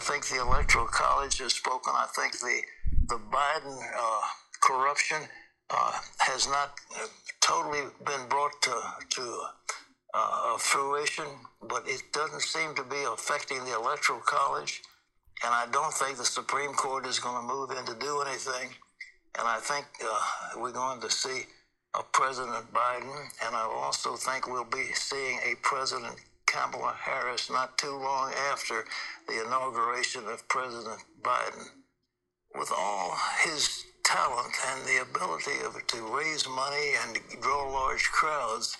I think the Electoral College has spoken. I think the the Biden uh, corruption uh, has not uh, totally been brought to, to uh, fruition, but it doesn't seem to be affecting the Electoral College. And I don't think the Supreme Court is going to move in to do anything. And I think uh, we're going to see a President Biden, and I also think we'll be seeing a President Kamala Harris not too long after the inauguration of President Biden with all his talent and the ability of, to raise money and draw large crowds,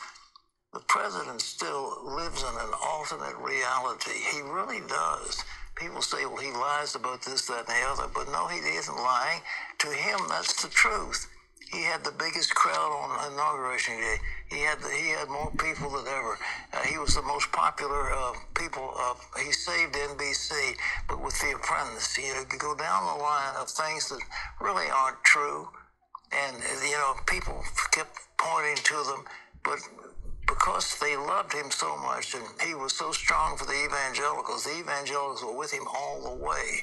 the president still lives in an alternate reality. He really does. People say, well, he lies about this, that, and the other, but no, he isn't lying. To him, that's the truth. he had the biggest crowd on inauguration day. He had the, he had more people than ever. Uh, he was the most popular uh, people. Uh, he saved NBC, but with The Apprentice, you know, you go down the line of things that really aren't true, and you know, people kept pointing to them, but because they loved him so much and he was so strong for the evangelicals, the evangelicals were with him all the way.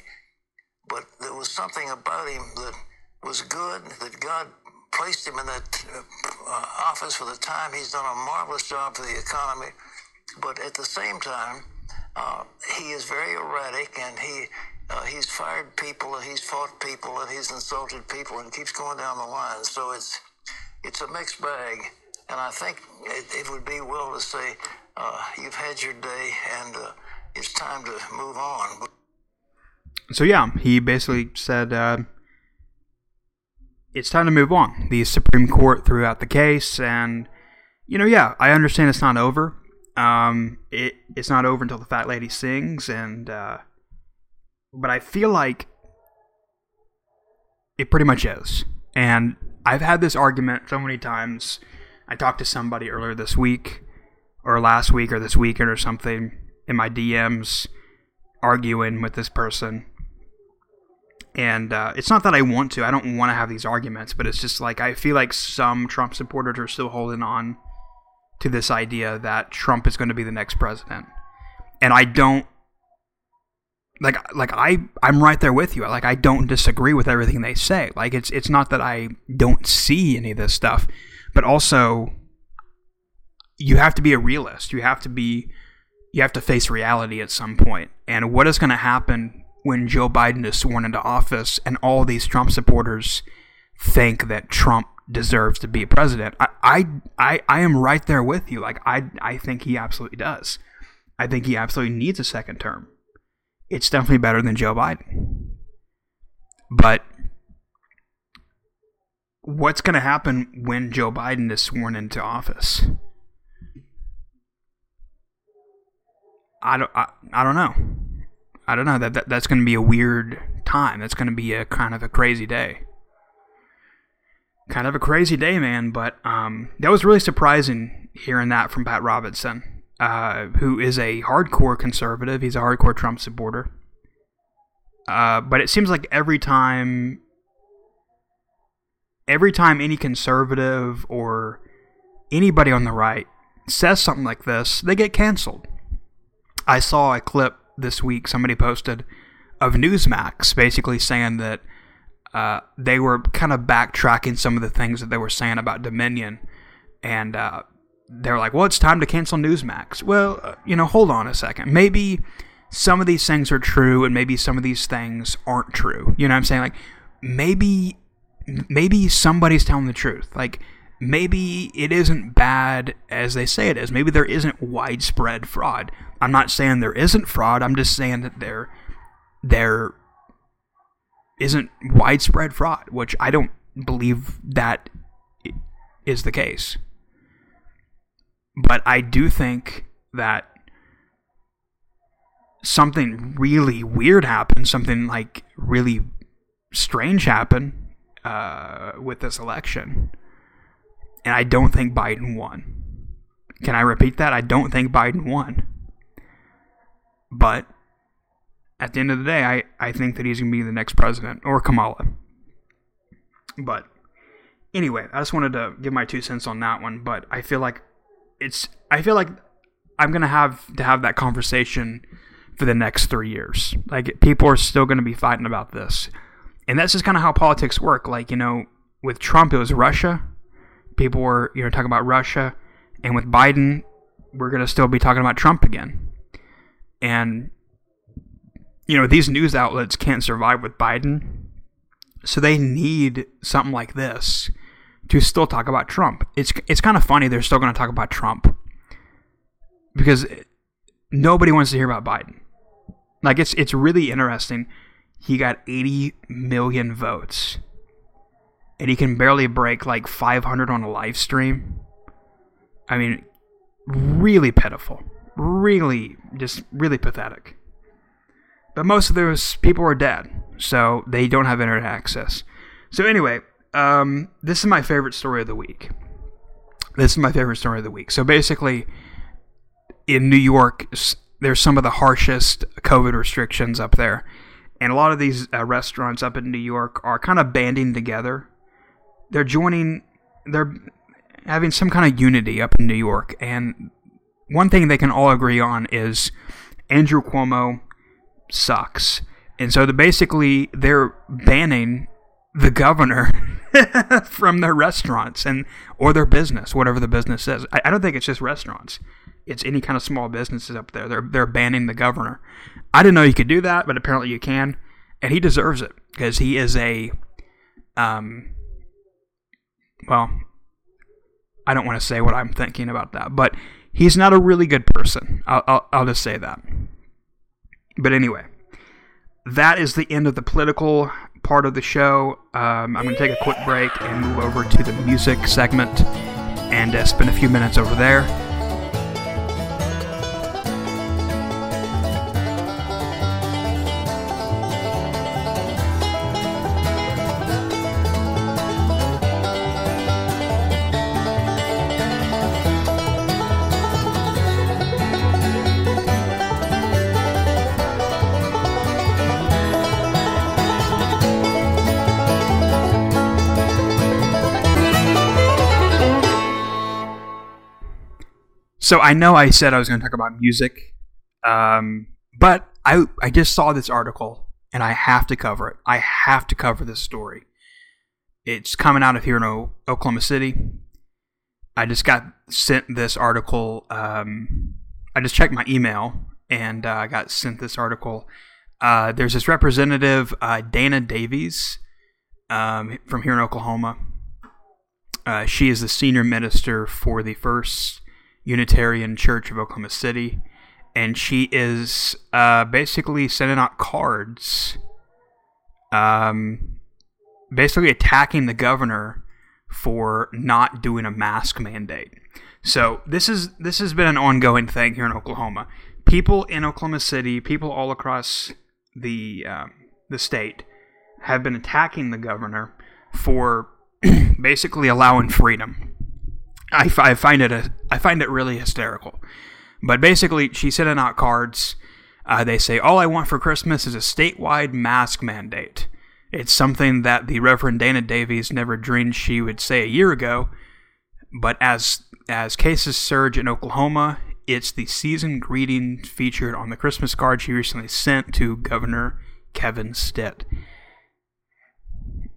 But there was something about him that was good, that God placed him in that uh, office for the time. He's done a marvelous job for the economy. But at the same time, uh, he is very erratic and he uh, he's fired people and he's fought people and he's insulted people and keeps going down the line. So it's it's a mixed bag. And I think it, it would be well to say, uh, you've had your day and uh, it's time to move on. So, yeah, he basically said uh, it's time to move on. The Supreme Court threw out the case, and, you know, yeah, I understand it's not over. Um, it, it's not over until the fat lady sings, and, uh, but I feel like it pretty much is. And I've had this argument so many times I talked to somebody earlier this week, or last week, or this weekend, or something in my DMs, arguing with this person. And uh, it's not that I want to. I don't want to have these arguments, but it's just like I feel like some Trump supporters are still holding on to this idea that Trump is going to be the next president. And I don't like like I I'm right there with you. Like I don't disagree with everything they say. Like it's it's not that I don't see any of this stuff but also you have to be a realist. You have to be you have to face reality at some point. And what is going to happen when Joe Biden is sworn into office and all these Trump supporters think that Trump deserves to be president? I I I, I am right there with you. Like I I think he absolutely does. I think he absolutely needs a second term. It's definitely better than Joe Biden. But what's going to happen when Joe Biden is sworn into office? I don't, I, I don't know. I don't know that, that that's going to be a weird time. That's going to be a kind of a crazy day. Kind of a crazy day, man. But um, that was really surprising hearing that from Pat Robertson, uh, who is a hardcore conservative. He's a hardcore Trump supporter. Uh, but it seems like every time every time any conservative or anybody on the right says something like this, they get canceled. I saw a clip this week somebody posted of Newsmax basically saying that uh, they were kind of backtracking some of the things that they were saying about Dominion, and uh, they're like, "Well, it's time to cancel Newsmax." Well, uh, you know, hold on a second. Maybe some of these things are true, and maybe some of these things aren't true. You know what I'm saying? Like, maybe maybe somebody's telling the truth. Like mm. maybe it isn't bad as they say it is. Maybe there isn't widespread fraud. I'm not saying there isn't fraud. I'm just saying that there there isn't widespread fraud, which I don't believe that is the case. But I do think that something really weird happened, something like really strange happened uh, with this election. And I don't think Biden won. Can I repeat that? I don't think Biden won. But at the end of the day, I, I think that he's going to be the next president or Kamala. But anyway, I just wanted to give my two cents on that one. But I feel like it's, I feel like I'm going to have to have that conversation for the next three years. Like, people are still going to be fighting about this and that's just kind of how politics work. Like you know, with Trump, it was Russia. People were you know talking about Russia, and with Biden, we're gonna still be talking about Trump again. And you know, these news outlets can't survive with Biden, so they need something like this to still talk about Trump. It's it's kind of funny they're still to talk about Trump because nobody wants to hear about Biden. Like it's it's really interesting he got 80 million votes. And he can barely break like 500 on a live stream. I mean, really pitiful. Really, just really pathetic. But most of those people are dead, so they don't have internet access. So, anyway, Um, this is my favorite story of the week. This is my favorite story of the week. So basically, in New York, there's some of the harshest COVID restrictions up there, and a lot of these uh, restaurants up in New York are kind of banding together. They're joining. They're having some kind of unity up in New York, and one thing they can all agree on is Andrew Cuomo sucks. And so the, basically they're banning the governor from their restaurants and or their business, whatever the business is. I, I don't think it's just restaurants. It's any kind of small businesses up there. They're they're banning the governor. I didn't know you could do that, but apparently you can, and he deserves it because he is a um well, I don't want to say what I'm thinking about that, but he's not a really good person. I'll, I'll, I'll just say that. But anyway, that is the end of the political part of the show. Um, I'm going to take a quick break and move over to the music segment and uh, spend a few minutes over there. So I know I said I was going to talk about music, um, but I I just saw this article and I have to cover it. I have to cover this story. It's coming out of here in o- Oklahoma City. I just got sent this article. Um, I just checked my email and uh, I got sent this article. Uh, there's this representative, uh, Dana Davies, um, from here in Oklahoma. Uh, she is the senior minister for the First Unitarian Church of Oklahoma City, and she is uh, basically sending out cards, um, basically attacking the governor for not doing a mask mandate. So this is this has been an ongoing thing here in Oklahoma. People in Oklahoma City, people all across the um, the state, have been attacking the governor for basically allowing freedom. I, I find it a, I find it really hysterical. But basically, she's sending out cards. Uh, they say all I want for Christmas is a statewide mask mandate. It's something that the Reverend Dana Davies never dreamed she would say a year ago. But as as cases surge in Oklahoma, it's the season greeting featured on the Christmas card she recently sent to Governor Kevin Stitt.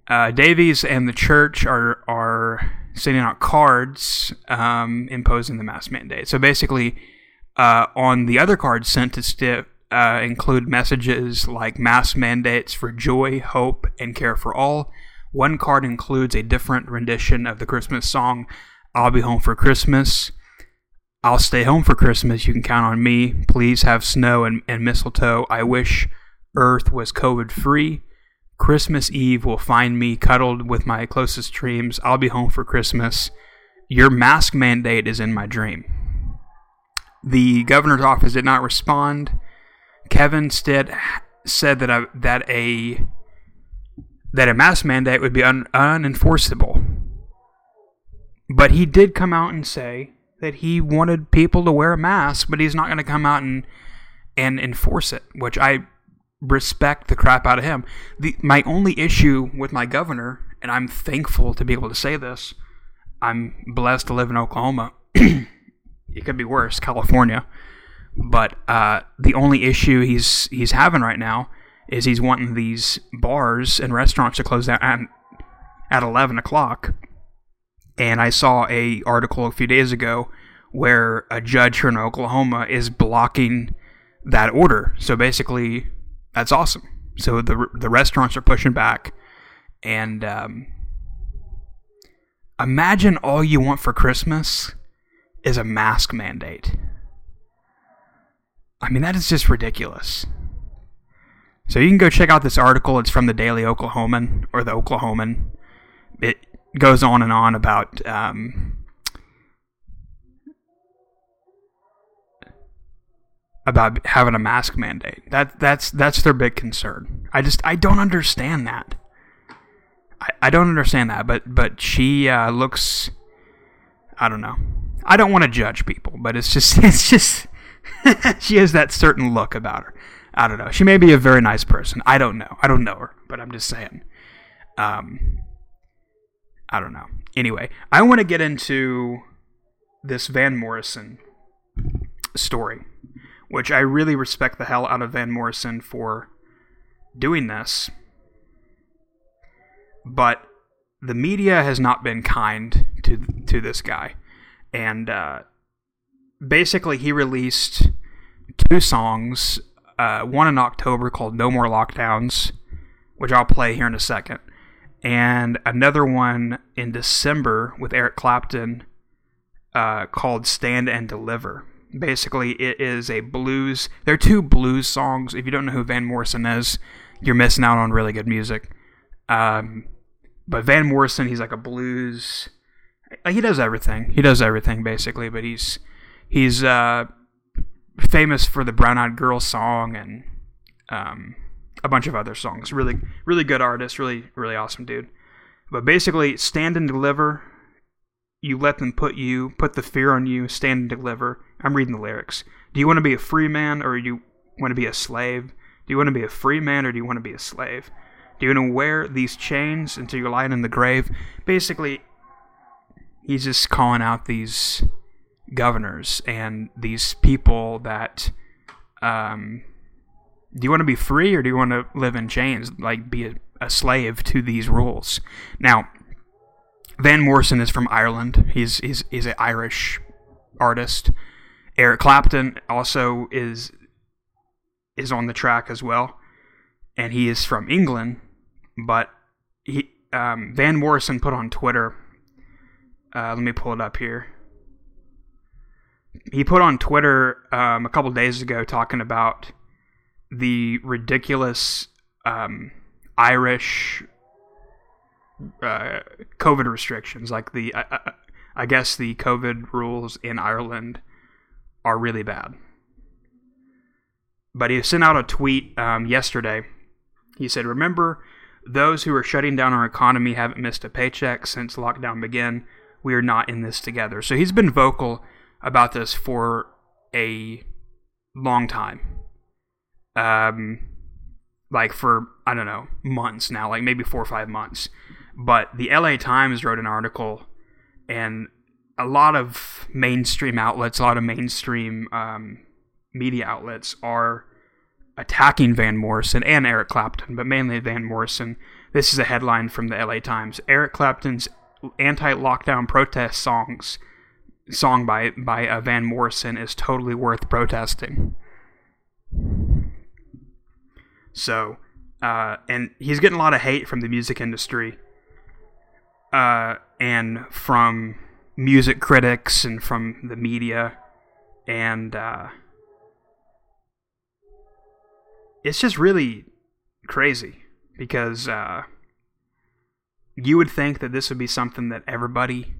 Uh, Davies and the church are are sending out cards um, imposing the mask mandate. So basically, uh, on the other cards sent to Stitt uh, include messages like mask mandates for joy, hope, and care for all. One card includes a different rendition of the Christmas song "I'll Be Home for Christmas." I'll stay home for Christmas. You can count on me. Please have snow and, and mistletoe. I wish Earth was COVID free. Christmas Eve will find me cuddled with my closest dreams. I'll be home for Christmas. Your mask mandate is in my dream. The governor's office did not respond. Kevin Stitt said that a, that a that a mask mandate would be un, unenforceable. But he did come out and say that he wanted people to wear a mask, but he's not going to come out and and enforce it, which I respect the crap out of him. The my only issue with my governor, and I'm thankful to be able to say this, I'm blessed to live in Oklahoma. it could be worse, California. But uh, the only issue he's he's having right now is he's wanting these bars and restaurants to close down at, at 11 o'clock. And I saw a article a few days ago where a judge here in Oklahoma is blocking that order. So basically, that's awesome. So the the restaurants are pushing back, and um, imagine all you want for Christmas is a mask mandate. I mean, that is just ridiculous. So you can go check out this article. It's from the Daily Oklahoman or the Oklahoman. It goes on and on about um, about having a mask mandate. That that's that's their big concern. I just I don't understand that. I I don't understand that, but but she uh, looks. I don't know. I don't want to judge people, but it's just it's just she has that certain look about her. I don't know. She may be a very nice person. I don't know. I don't know her, but I'm just saying. Um, I don't know. Anyway, I want to get into this Van Morrison story, which I really respect the hell out of Van Morrison for doing this. But the media has not been kind to to this guy, and uh, basically he released two songs, uh, one in October called "No More Lockdowns," which I'll play here in a second, and another one in December with Eric Clapton uh, called "Stand and Deliver." Basically, it is a blues. there are two blues songs. If you don't know who Van Morrison is, you're missing out on really good music. Um, but Van Morrison, he's like a blues. He does everything. He does everything basically. But he's he's uh, famous for the Brown Eyed Girl song and um, a bunch of other songs. Really, really good artist. Really, really awesome dude. But basically, stand and deliver. You let them put you, put the fear on you. Stand and deliver. I'm reading the lyrics. Do you want to be a free man or do you want to be a slave? Do you want to be a free man or do you want to be a slave? Do you want to wear these chains until you're lying in the grave? Basically, he's just calling out these governors and these people that um, do you want to be free or do you want to live in chains like be a, a slave to these rules now van morrison is from ireland. He's he's, he's an irish artist. Eric clapton also is is on the track as well. And he is from england but he um, van morrison put on twitter uh, let me pull it up here. He put on Twitter um, a couple days ago talking about the ridiculous um, Irish uh, COVID restrictions. Like the, uh, uh I guess the COVID rules in Ireland are really bad. But he sent out a tweet um, yesterday. He said, "Remember, those who are shutting down our economy haven't missed a paycheck since lockdown began. We are not in this together." So he's been vocal about this for a long time. Um, like for I don't know months now, like maybe four or five months. But the LA Times wrote an article, and a lot of mainstream outlets, a lot of mainstream um, media outlets are attacking Van Morrison and Eric Clapton, but mainly Van Morrison. This is a headline from the LA Times. Eric Clapton's anti-lockdown protest songs song by by uh, Van Morrison is totally worth protesting. So, uh, and he's getting a lot of hate from the music industry, uh, and from music critics and from the media, and uh, it's just really crazy because uh, you would think that this would be something that everybody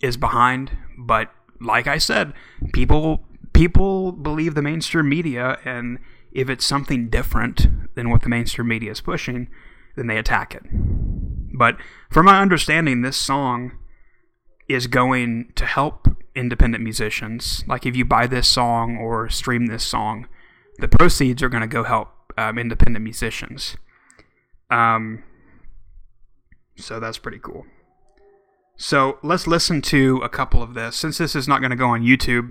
is behind, but like I said, people people believe the mainstream media and if it's something different than what the mainstream media is pushing, then they attack it. But from my understanding, this song is going to help independent musicians. Like if you buy this song or stream this song, the proceeds are going to go help um, independent musicians. Um, so that's pretty cool. So let's listen to a couple of this. Since this is not going to go on YouTube,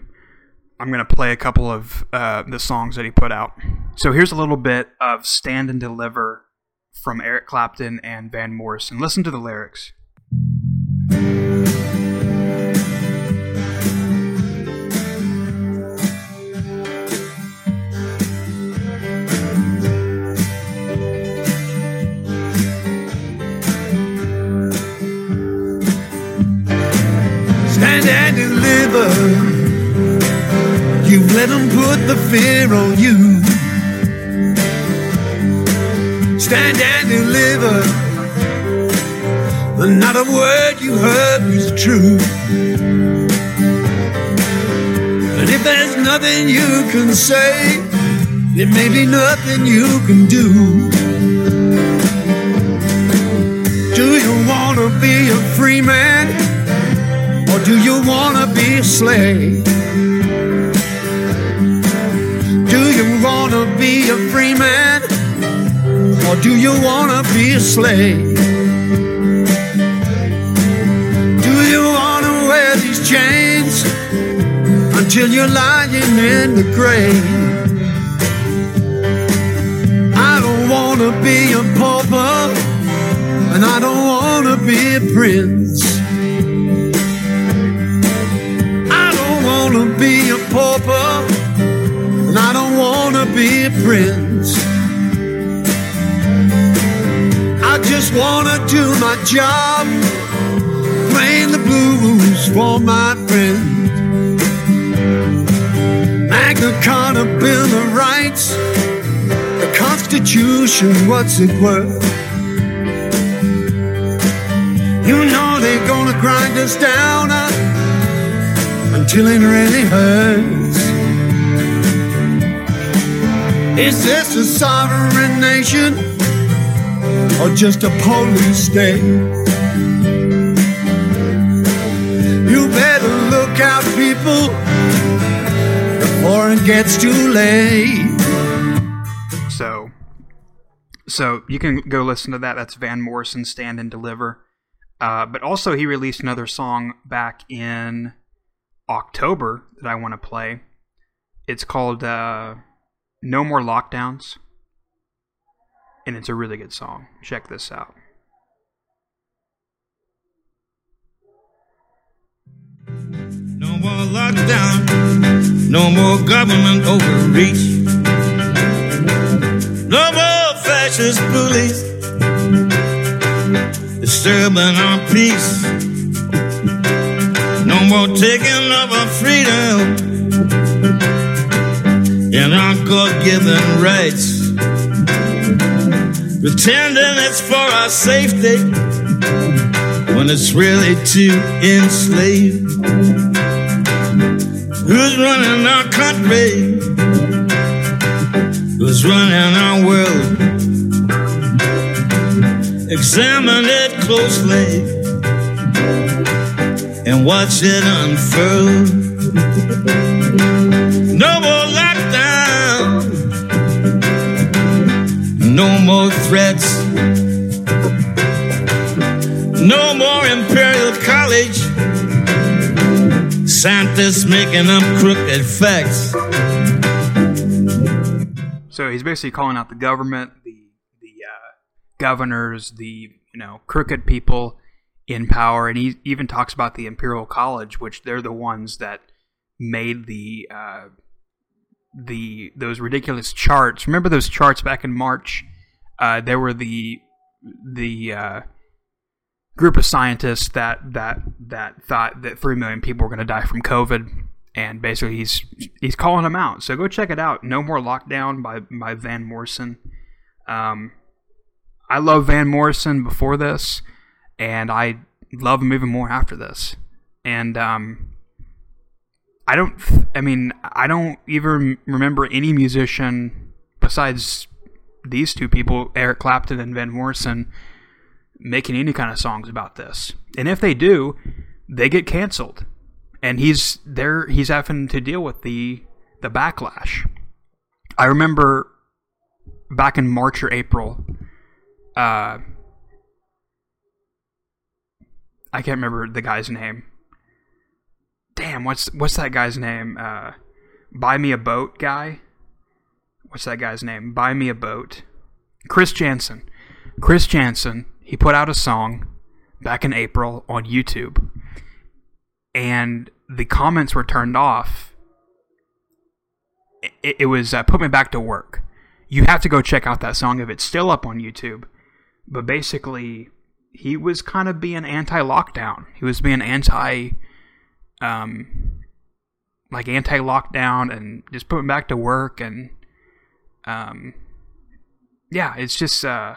I'm going to play a couple of uh, the songs that he put out. So here's a little bit of Stand and Deliver from Eric Clapton and Van Morrison. Listen to the lyrics. stand and deliver. You let them put the fear on you. Stand and deliver. But not a word you heard was true. And if there's nothing you can say, there may be nothing you can do. Do you want to be a free man? Or do you want to be a slave? Do you want to be a free man? Or do you want to be a slave? Do you want to wear these chains until you're lying in the grave? I don't want to be a pauper, and I don't want to be a prince. I don't want to be a pauper, and I don't want to be a prince. To do my job, playing the blues for my friends. Magna Carta Bill of Rights, the Constitution, what's it worth? You know they're gonna grind us down uh, until it really hurts. Is this a sovereign nation or just a police state? You better look out, people, before it gets too late. So, so you can go listen to that. That's Van Morrison, "Stand and Deliver." Uh, but also, he released another song back in October that I want to play. It's called uh, "No More Lockdowns," and it's a really good song. Check this out. No more lockdown, no more government overreach, no more fascist bullies disturbing our peace, no more taking of our freedom. And our God given rights, pretending it's for our safety when it's really to enslave. Who's running our country? Who's running our world? Examine it closely and watch it unfurl. No more lockdown, no more threats, no more Imperial College. Scientists making up crooked facts. So he's basically calling out the government, the the uh, governors, the you know crooked people in power, and he even talks about the Imperial College, which they're the ones that made the uh, the those ridiculous charts. Remember those charts back in March? Uh, there were the the uh, group of scientists that that that thought that three million people were going to die from COVID, and basically he's he's calling them out. So go check it out. No more lockdown by by Van Morrison. Um, I love Van Morrison before this, and I love him even more after this. And um, I don't. I mean, I don't even remember any musician besides these two people, Eric Clapton and Van Morrison, making any kind of songs about this. And if they do, they get canceled. And he's there. He's having to deal with the the backlash. I remember back in March or April. Uh, I can't remember the guy's name. Damn, what's what's that guy's name? Uh, Buy me a boat guy. What's that guy's name? Buy me a boat. Chris Janson. Chris Janson. He put out a song back in April on YouTube, and the comments were turned off. It, it was uh, "Put Me Back to Work." You have to go check out that song if it's still up on YouTube. But basically, he was kind of being anti-lockdown. He was being anti, um, like anti-lockdown and just putting back to work and, um, yeah, it's just uh,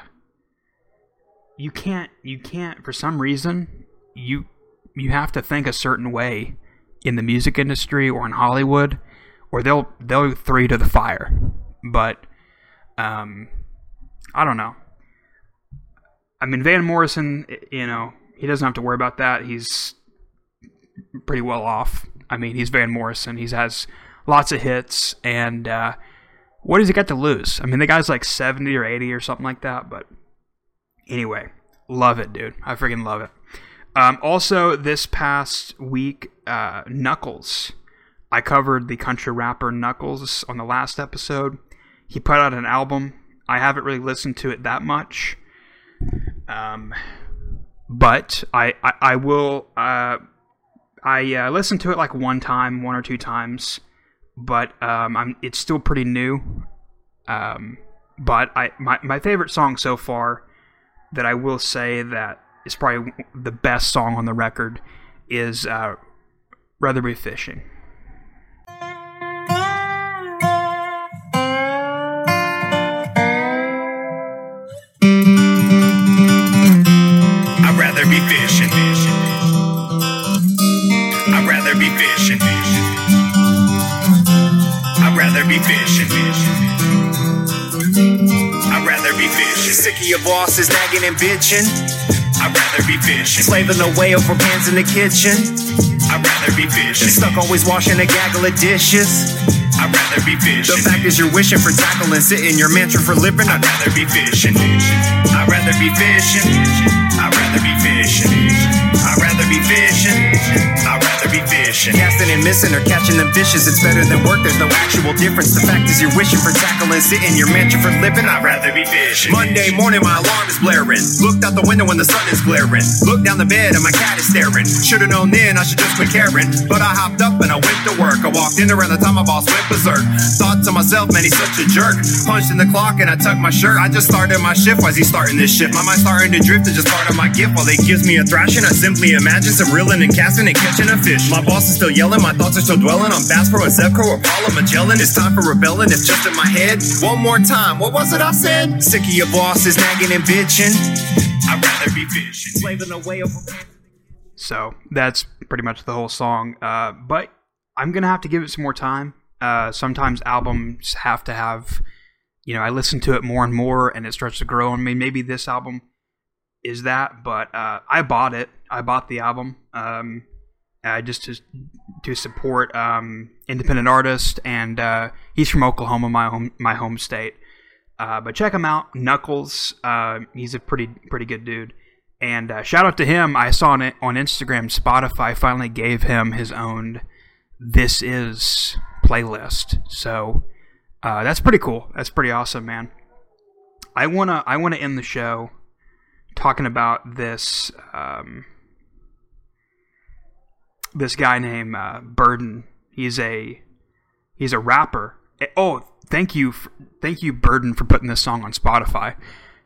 you can't you can't for some reason you you have to think a certain way in the music industry or in Hollywood, or they'll they'll throw you to the fire. But um, I don't know. I mean, Van Morrison, you know, he doesn't have to worry about that. He's pretty well off. I mean, he's Van Morrison. He has lots of hits, and uh, what does he got to lose? I mean, the guy's like 70 or 80 or something like that, but anyway, love it, dude. I freaking love it. Um, also, this past week, uh, Knuckles. I covered the country rapper Knuckles on the last episode. He put out an album. I haven't really listened to it that much. Um, but I, I, I will. Uh, I uh, listened to it like one time, one or two times, but um, it's still pretty new. Um, but I my, my favorite song so far that I will say that is probably the best song on the record is uh, Rather Be Fishing. I'd rather be fishing. Rather be fishing. I'd rather be fishing. Sick of your bosses nagging and bitching. I'd rather be fishing. Slaving away over pans in the kitchen. I'd rather be fishing. Stuck always washing a gaggle of dishes. I'd rather be fishing. The fact is you're wishing for tackle and sit in your mansion for living. I'd rather be fishing. I'd rather be fishing. I'd rather be fishing. I'd rather be fishing. I'd rather be fishing. Casting and missing or catching them fishes. It's better than work. There's no actual difference. The fact is you're wishing for tackle and sit your mansion for living. I'd rather be fishing. Monday morning, my alarm is blaring. Looked out the window when the sun is glaring. Looked down the bed and my cat is staring. Should've known then I should just quit caring. But I hopped up and I went to work. I walked in around the time my boss went berserk. Thought to myself, man, he's such a jerk. Punched in the clock and I tucked my shirt. I just started my shift. Why's he starting this shit? My mind starting to drift is just part of my gift. While they gives me a thrashing, I simply imagine some reeling and casting and catching a fish. My boss is still yelling, my thoughts are still dwelling on Bass Pro and Zebco or Paula Magellan. It's time for rebelling. It's just in my head. One more time. What was it I said? Sick of your bosses nagging and bitching. I'd rather be fishing. Slaving away over. So that's pretty much the whole song. Uh, but I'm gonna have to give it some more time. Uh, sometimes albums have to have, you know, I listen to it more and more, and it starts to grow on me. Maybe this album is that, but uh, I bought it. I bought the album um, uh, just to to support um, independent artists, and uh, he's from Oklahoma, my home my home state. Uh, but check him out, Knuckles. Uh, he's a pretty pretty good dude. And uh, shout out to him. I saw on on Instagram. Spotify finally gave him his own "This Is" playlist. So uh, that's pretty cool. That's pretty awesome, man. I wanna I wanna end the show talking about this um, this guy named uh, Burden. He's a he's a rapper. Eh, Oh, thank you, for, thank you, Burden, for putting this song on Spotify.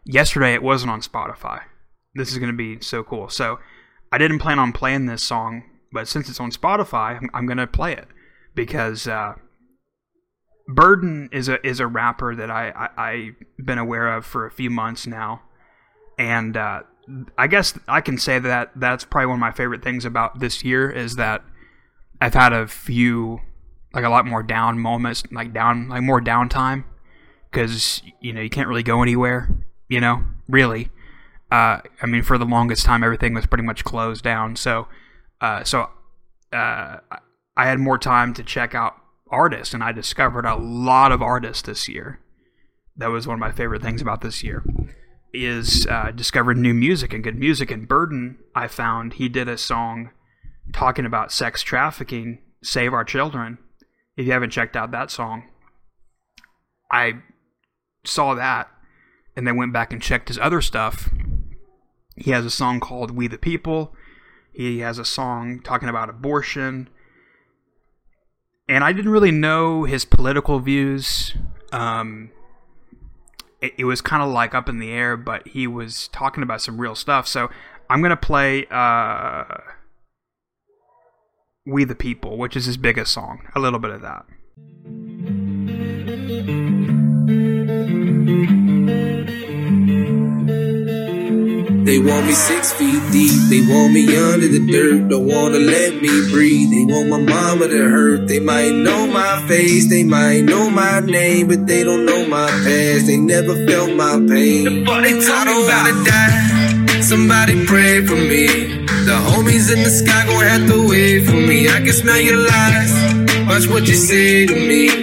Yesterday, it wasn't on Spotify. This is gonna be so cool. So, I didn't plan on playing this song, but since it's on Spotify, I'm, I'm gonna play it because uh, Burden is a is a rapper that I, I I've been aware of for a few months now, and uh, I guess I can say that that's probably one of my favorite things about this year is that I've had a few like a lot more down moments, like down like more downtime because you know you can't really go anywhere, you know, really. Uh, I mean, for the longest time, everything was pretty much closed down. So, uh, so uh, I had more time to check out artists, and I discovered a lot of artists this year. That was one of my favorite things about this year is uh, discovering new music and good music. And Burden, I found he did a song talking about sex trafficking, "Save Our Children." If you haven't checked out that song, I saw that and then went back and checked his other stuff. He has a song called "We the People." He has a song talking about abortion. And I didn't really know his political views. Um, it, it was kind of like up in the air, but he was talking about some real stuff. So I'm going to play uh, We the People, which is his biggest song. A little bit of that. They want me six feet deep. They want me under the dirt. Don't wanna let me breathe. They want my mama to hurt. They might know my face. They might know my name, but they don't know my past. They never felt my pain. But they talking about to die. somebody pray for me. The homies in the sky gon' have to wait for me. I can smell your lies. Watch what you say to me.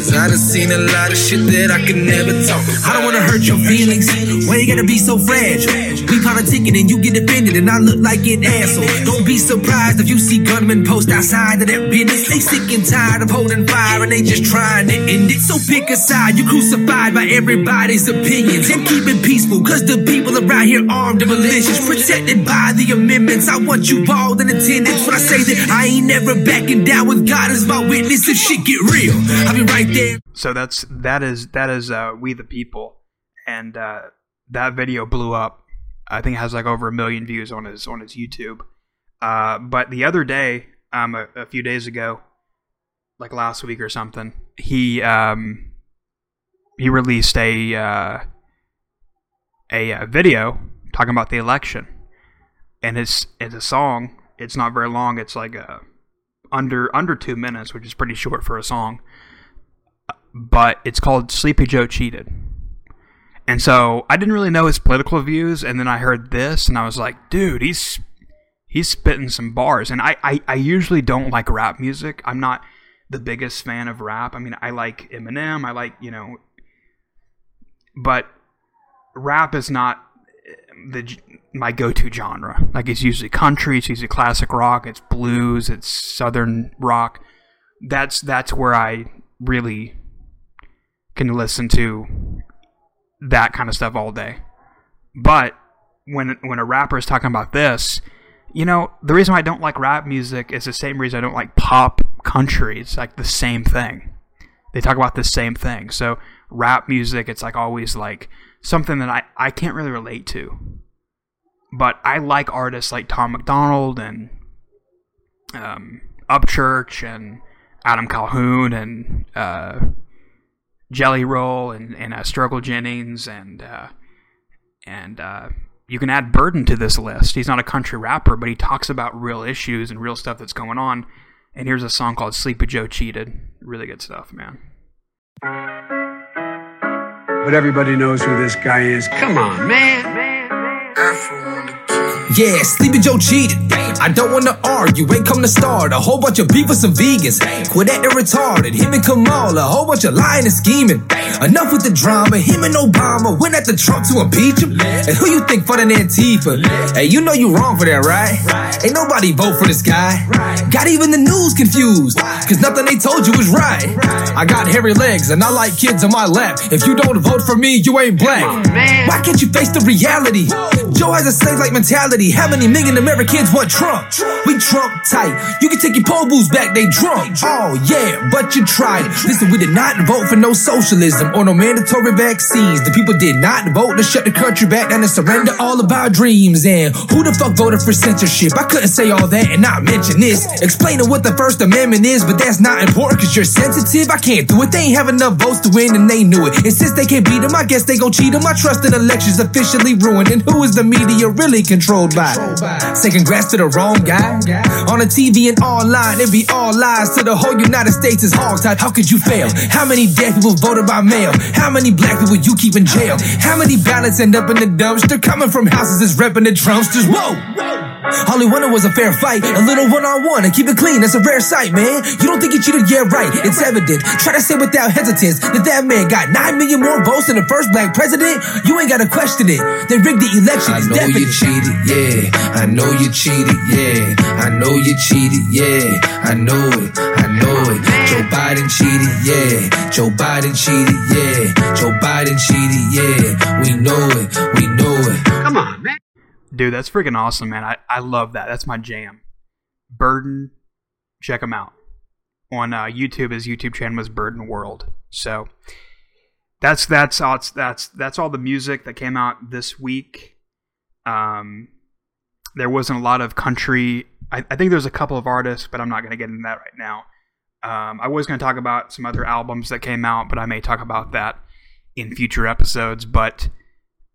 Cause I done seen a lot of shit that I can never talk about. I don't wanna hurt your feelings. Why you gotta be so fragile? We politicking and you get offended and I look like an asshole. Don't be surprised if you see gunmen post outside of that business. They sick and tired of holding fire and they just trying to end it. So pick a side. You crucified by everybody's opinions and keep it peaceful. Cause the people around here armed and malicious, protected by the amendments. I want you all in attendance when I say that I ain't never backing down with God as my witness. If shit get real, I'll be right So that's that is that is uh, we the people, and uh, that video blew up. I think it has like over a million views on his on his YouTube. Uh, but the other day, um, a, a few days ago, like last week or something, he um he released a uh, a, uh video talking about the election, and it's it's a song. It's not very long. It's like a under under two minutes, which is pretty short for a song but it's called Sleepy Joe Cheated. And so I didn't really know his political views, and then I heard this, and I was like, dude, he's he's spitting some bars. And I, I, I usually don't like rap music. I'm not the biggest fan of rap. I mean, I like Eminem, I like, you know, but rap is not the my go-to genre. Like it's usually country, it's usually classic rock, it's blues, it's southern rock. That's that's where I really can listen to that kind of stuff all day. But when when a rapper is talking about this, you know, the reason why I don't like rap music is the same reason I don't like pop country. It's like the same thing. They talk about the same thing. So rap music, it's like always like something that I, I can't really relate to. But I like artists like Tom MacDonald and um, Upchurch and Adam Calhoun and uh, Jelly Roll and, and uh, Struggle Jennings and uh, and uh, you can add Burden to this list. He's not a country rapper, but he talks about real issues and real stuff that's going on. And here's a song called Sleepy Joe Cheated. Really good stuff, man. But everybody knows who this guy is. Come on, man. Yeah, Sleepy Joe cheated. I don't wanna argue, ain't come to start a whole bunch of beef with some vegans. Quit acting retarded, him and Kamala. a whole bunch of lying and scheming. Enough with the drama, him and Obama went at the Trump to impeach him. And who you think funding Antifa? Hey, you know you wrong for that, right? Ain't nobody vote for this guy. Got even the news confused, cause nothing they told you was right. I got hairy legs and I like kids on my lap. If you don't vote for me, you ain't black. Oh, Why can't you face the reality? Joe has a slave like mentality. How many million Americans want Trump? We Trump tight. You can take your poll booths back, they drunk. Oh yeah, but you tried it. Listen, we did not vote for no socialism or no mandatory vaccines. The people did not vote to shut the country back down and surrender all of our dreams. And who the fuck voted for censorship? I couldn't say all that and not mention this. Explaining what the First Amendment is, but that's not important cause you're sensitive. I can't do it. They ain't have enough votes to win and they knew it. And since they can't beat them, I guess they gon' cheat them. I trust in elections officially ruined. And who is the media really controlled by? Say congrats to the wrong guy. On the TV and online, it be all lies to the whole United States is hogtied. How could you fail? How many dead people voted by mail? How many black people you keep in jail? How many ballots end up in the dumpster? Coming from houses that's repping the Trumpsters. Whoa! All he wanted was a fair fight, a little one on one, and keep it clean. That's a rare sight, man. You don't think he cheated? Yeah, right. It's evident. Try to say without hesitance that that man got nine million more votes than the first black president. You ain't gotta question it. They rigged the election. I know definite. you cheated, yeah. I know you cheated, yeah. I know you cheated, yeah. I know it, I know it. Joe Biden cheated, yeah. Joe Biden cheated, yeah. Joe Biden cheated, yeah. We know it, we know it. Come on, man. Dude, that's freaking awesome, man. I, I love that. That's my jam. Burden, check him out. On uh, YouTube, his YouTube channel is Burden World. So that's that's all that's that's all the music that came out this week. Um, there wasn't a lot of country. I, I think there's a couple of artists, but I'm not going to get into that right now. Um, I was going to talk about some other albums that came out, but I may talk about that in future episodes. But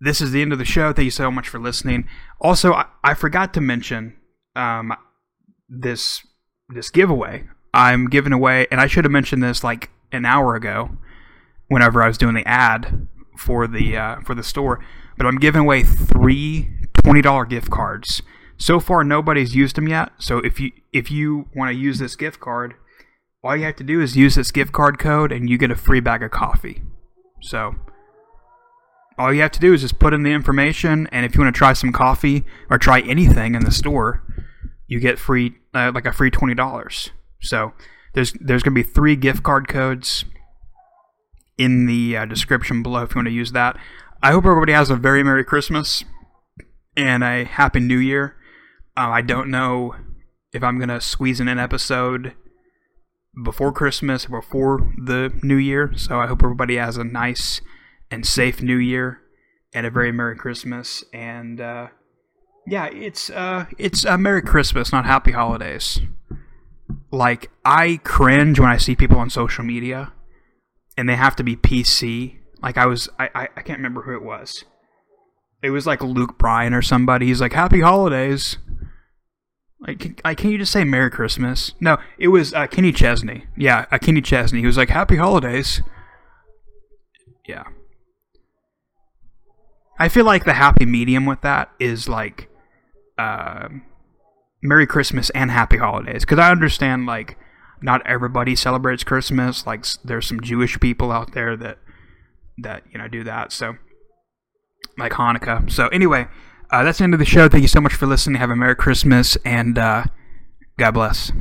this is the end of the show. Thank you so much for listening. Also, I, I forgot to mention um, this this giveaway. I'm giving away, and I should have mentioned this like an hour ago, whenever I was doing the ad for the uh, for the store. But I'm giving away three twenty dollar gift cards. So far, nobody's used them yet. So if you if you want to use this gift card, all you have to do is use this gift card code, and you get a free bag of coffee. So all you have to do is just put in the information, and if you want to try some coffee or try anything in the store, you get free uh, like a free twenty dollars. So there's there's gonna be three gift card codes in the uh, description below if you want to use that. I hope everybody has a very merry Christmas and a happy New Year. Uh, I don't know if I'm gonna squeeze in an episode before Christmas or before the New Year, so I hope everybody has a nice and safe New Year and a very Merry Christmas. And uh, yeah, it's uh, it's a Merry Christmas, not Happy Holidays. Like I cringe when I see people on social media, and they have to be PC. Like I was, I I, can't remember who it was. It was like Luke Bryan or somebody. He's like Happy Holidays. Like, can, like, can you just say Merry Christmas? No, it was uh, Kenny Chesney. Yeah, uh, Kenny Chesney. He was like Happy Holidays. Yeah. I feel like the happy medium with that is like uh, Merry Christmas and Happy Holidays because I understand like not everybody celebrates Christmas. Like there's some Jewish people out there that that you know do that. So like Hanukkah. So anyway, uh, that's the end of the show. Thank you so much for listening. Have a Merry Christmas and uh, God bless.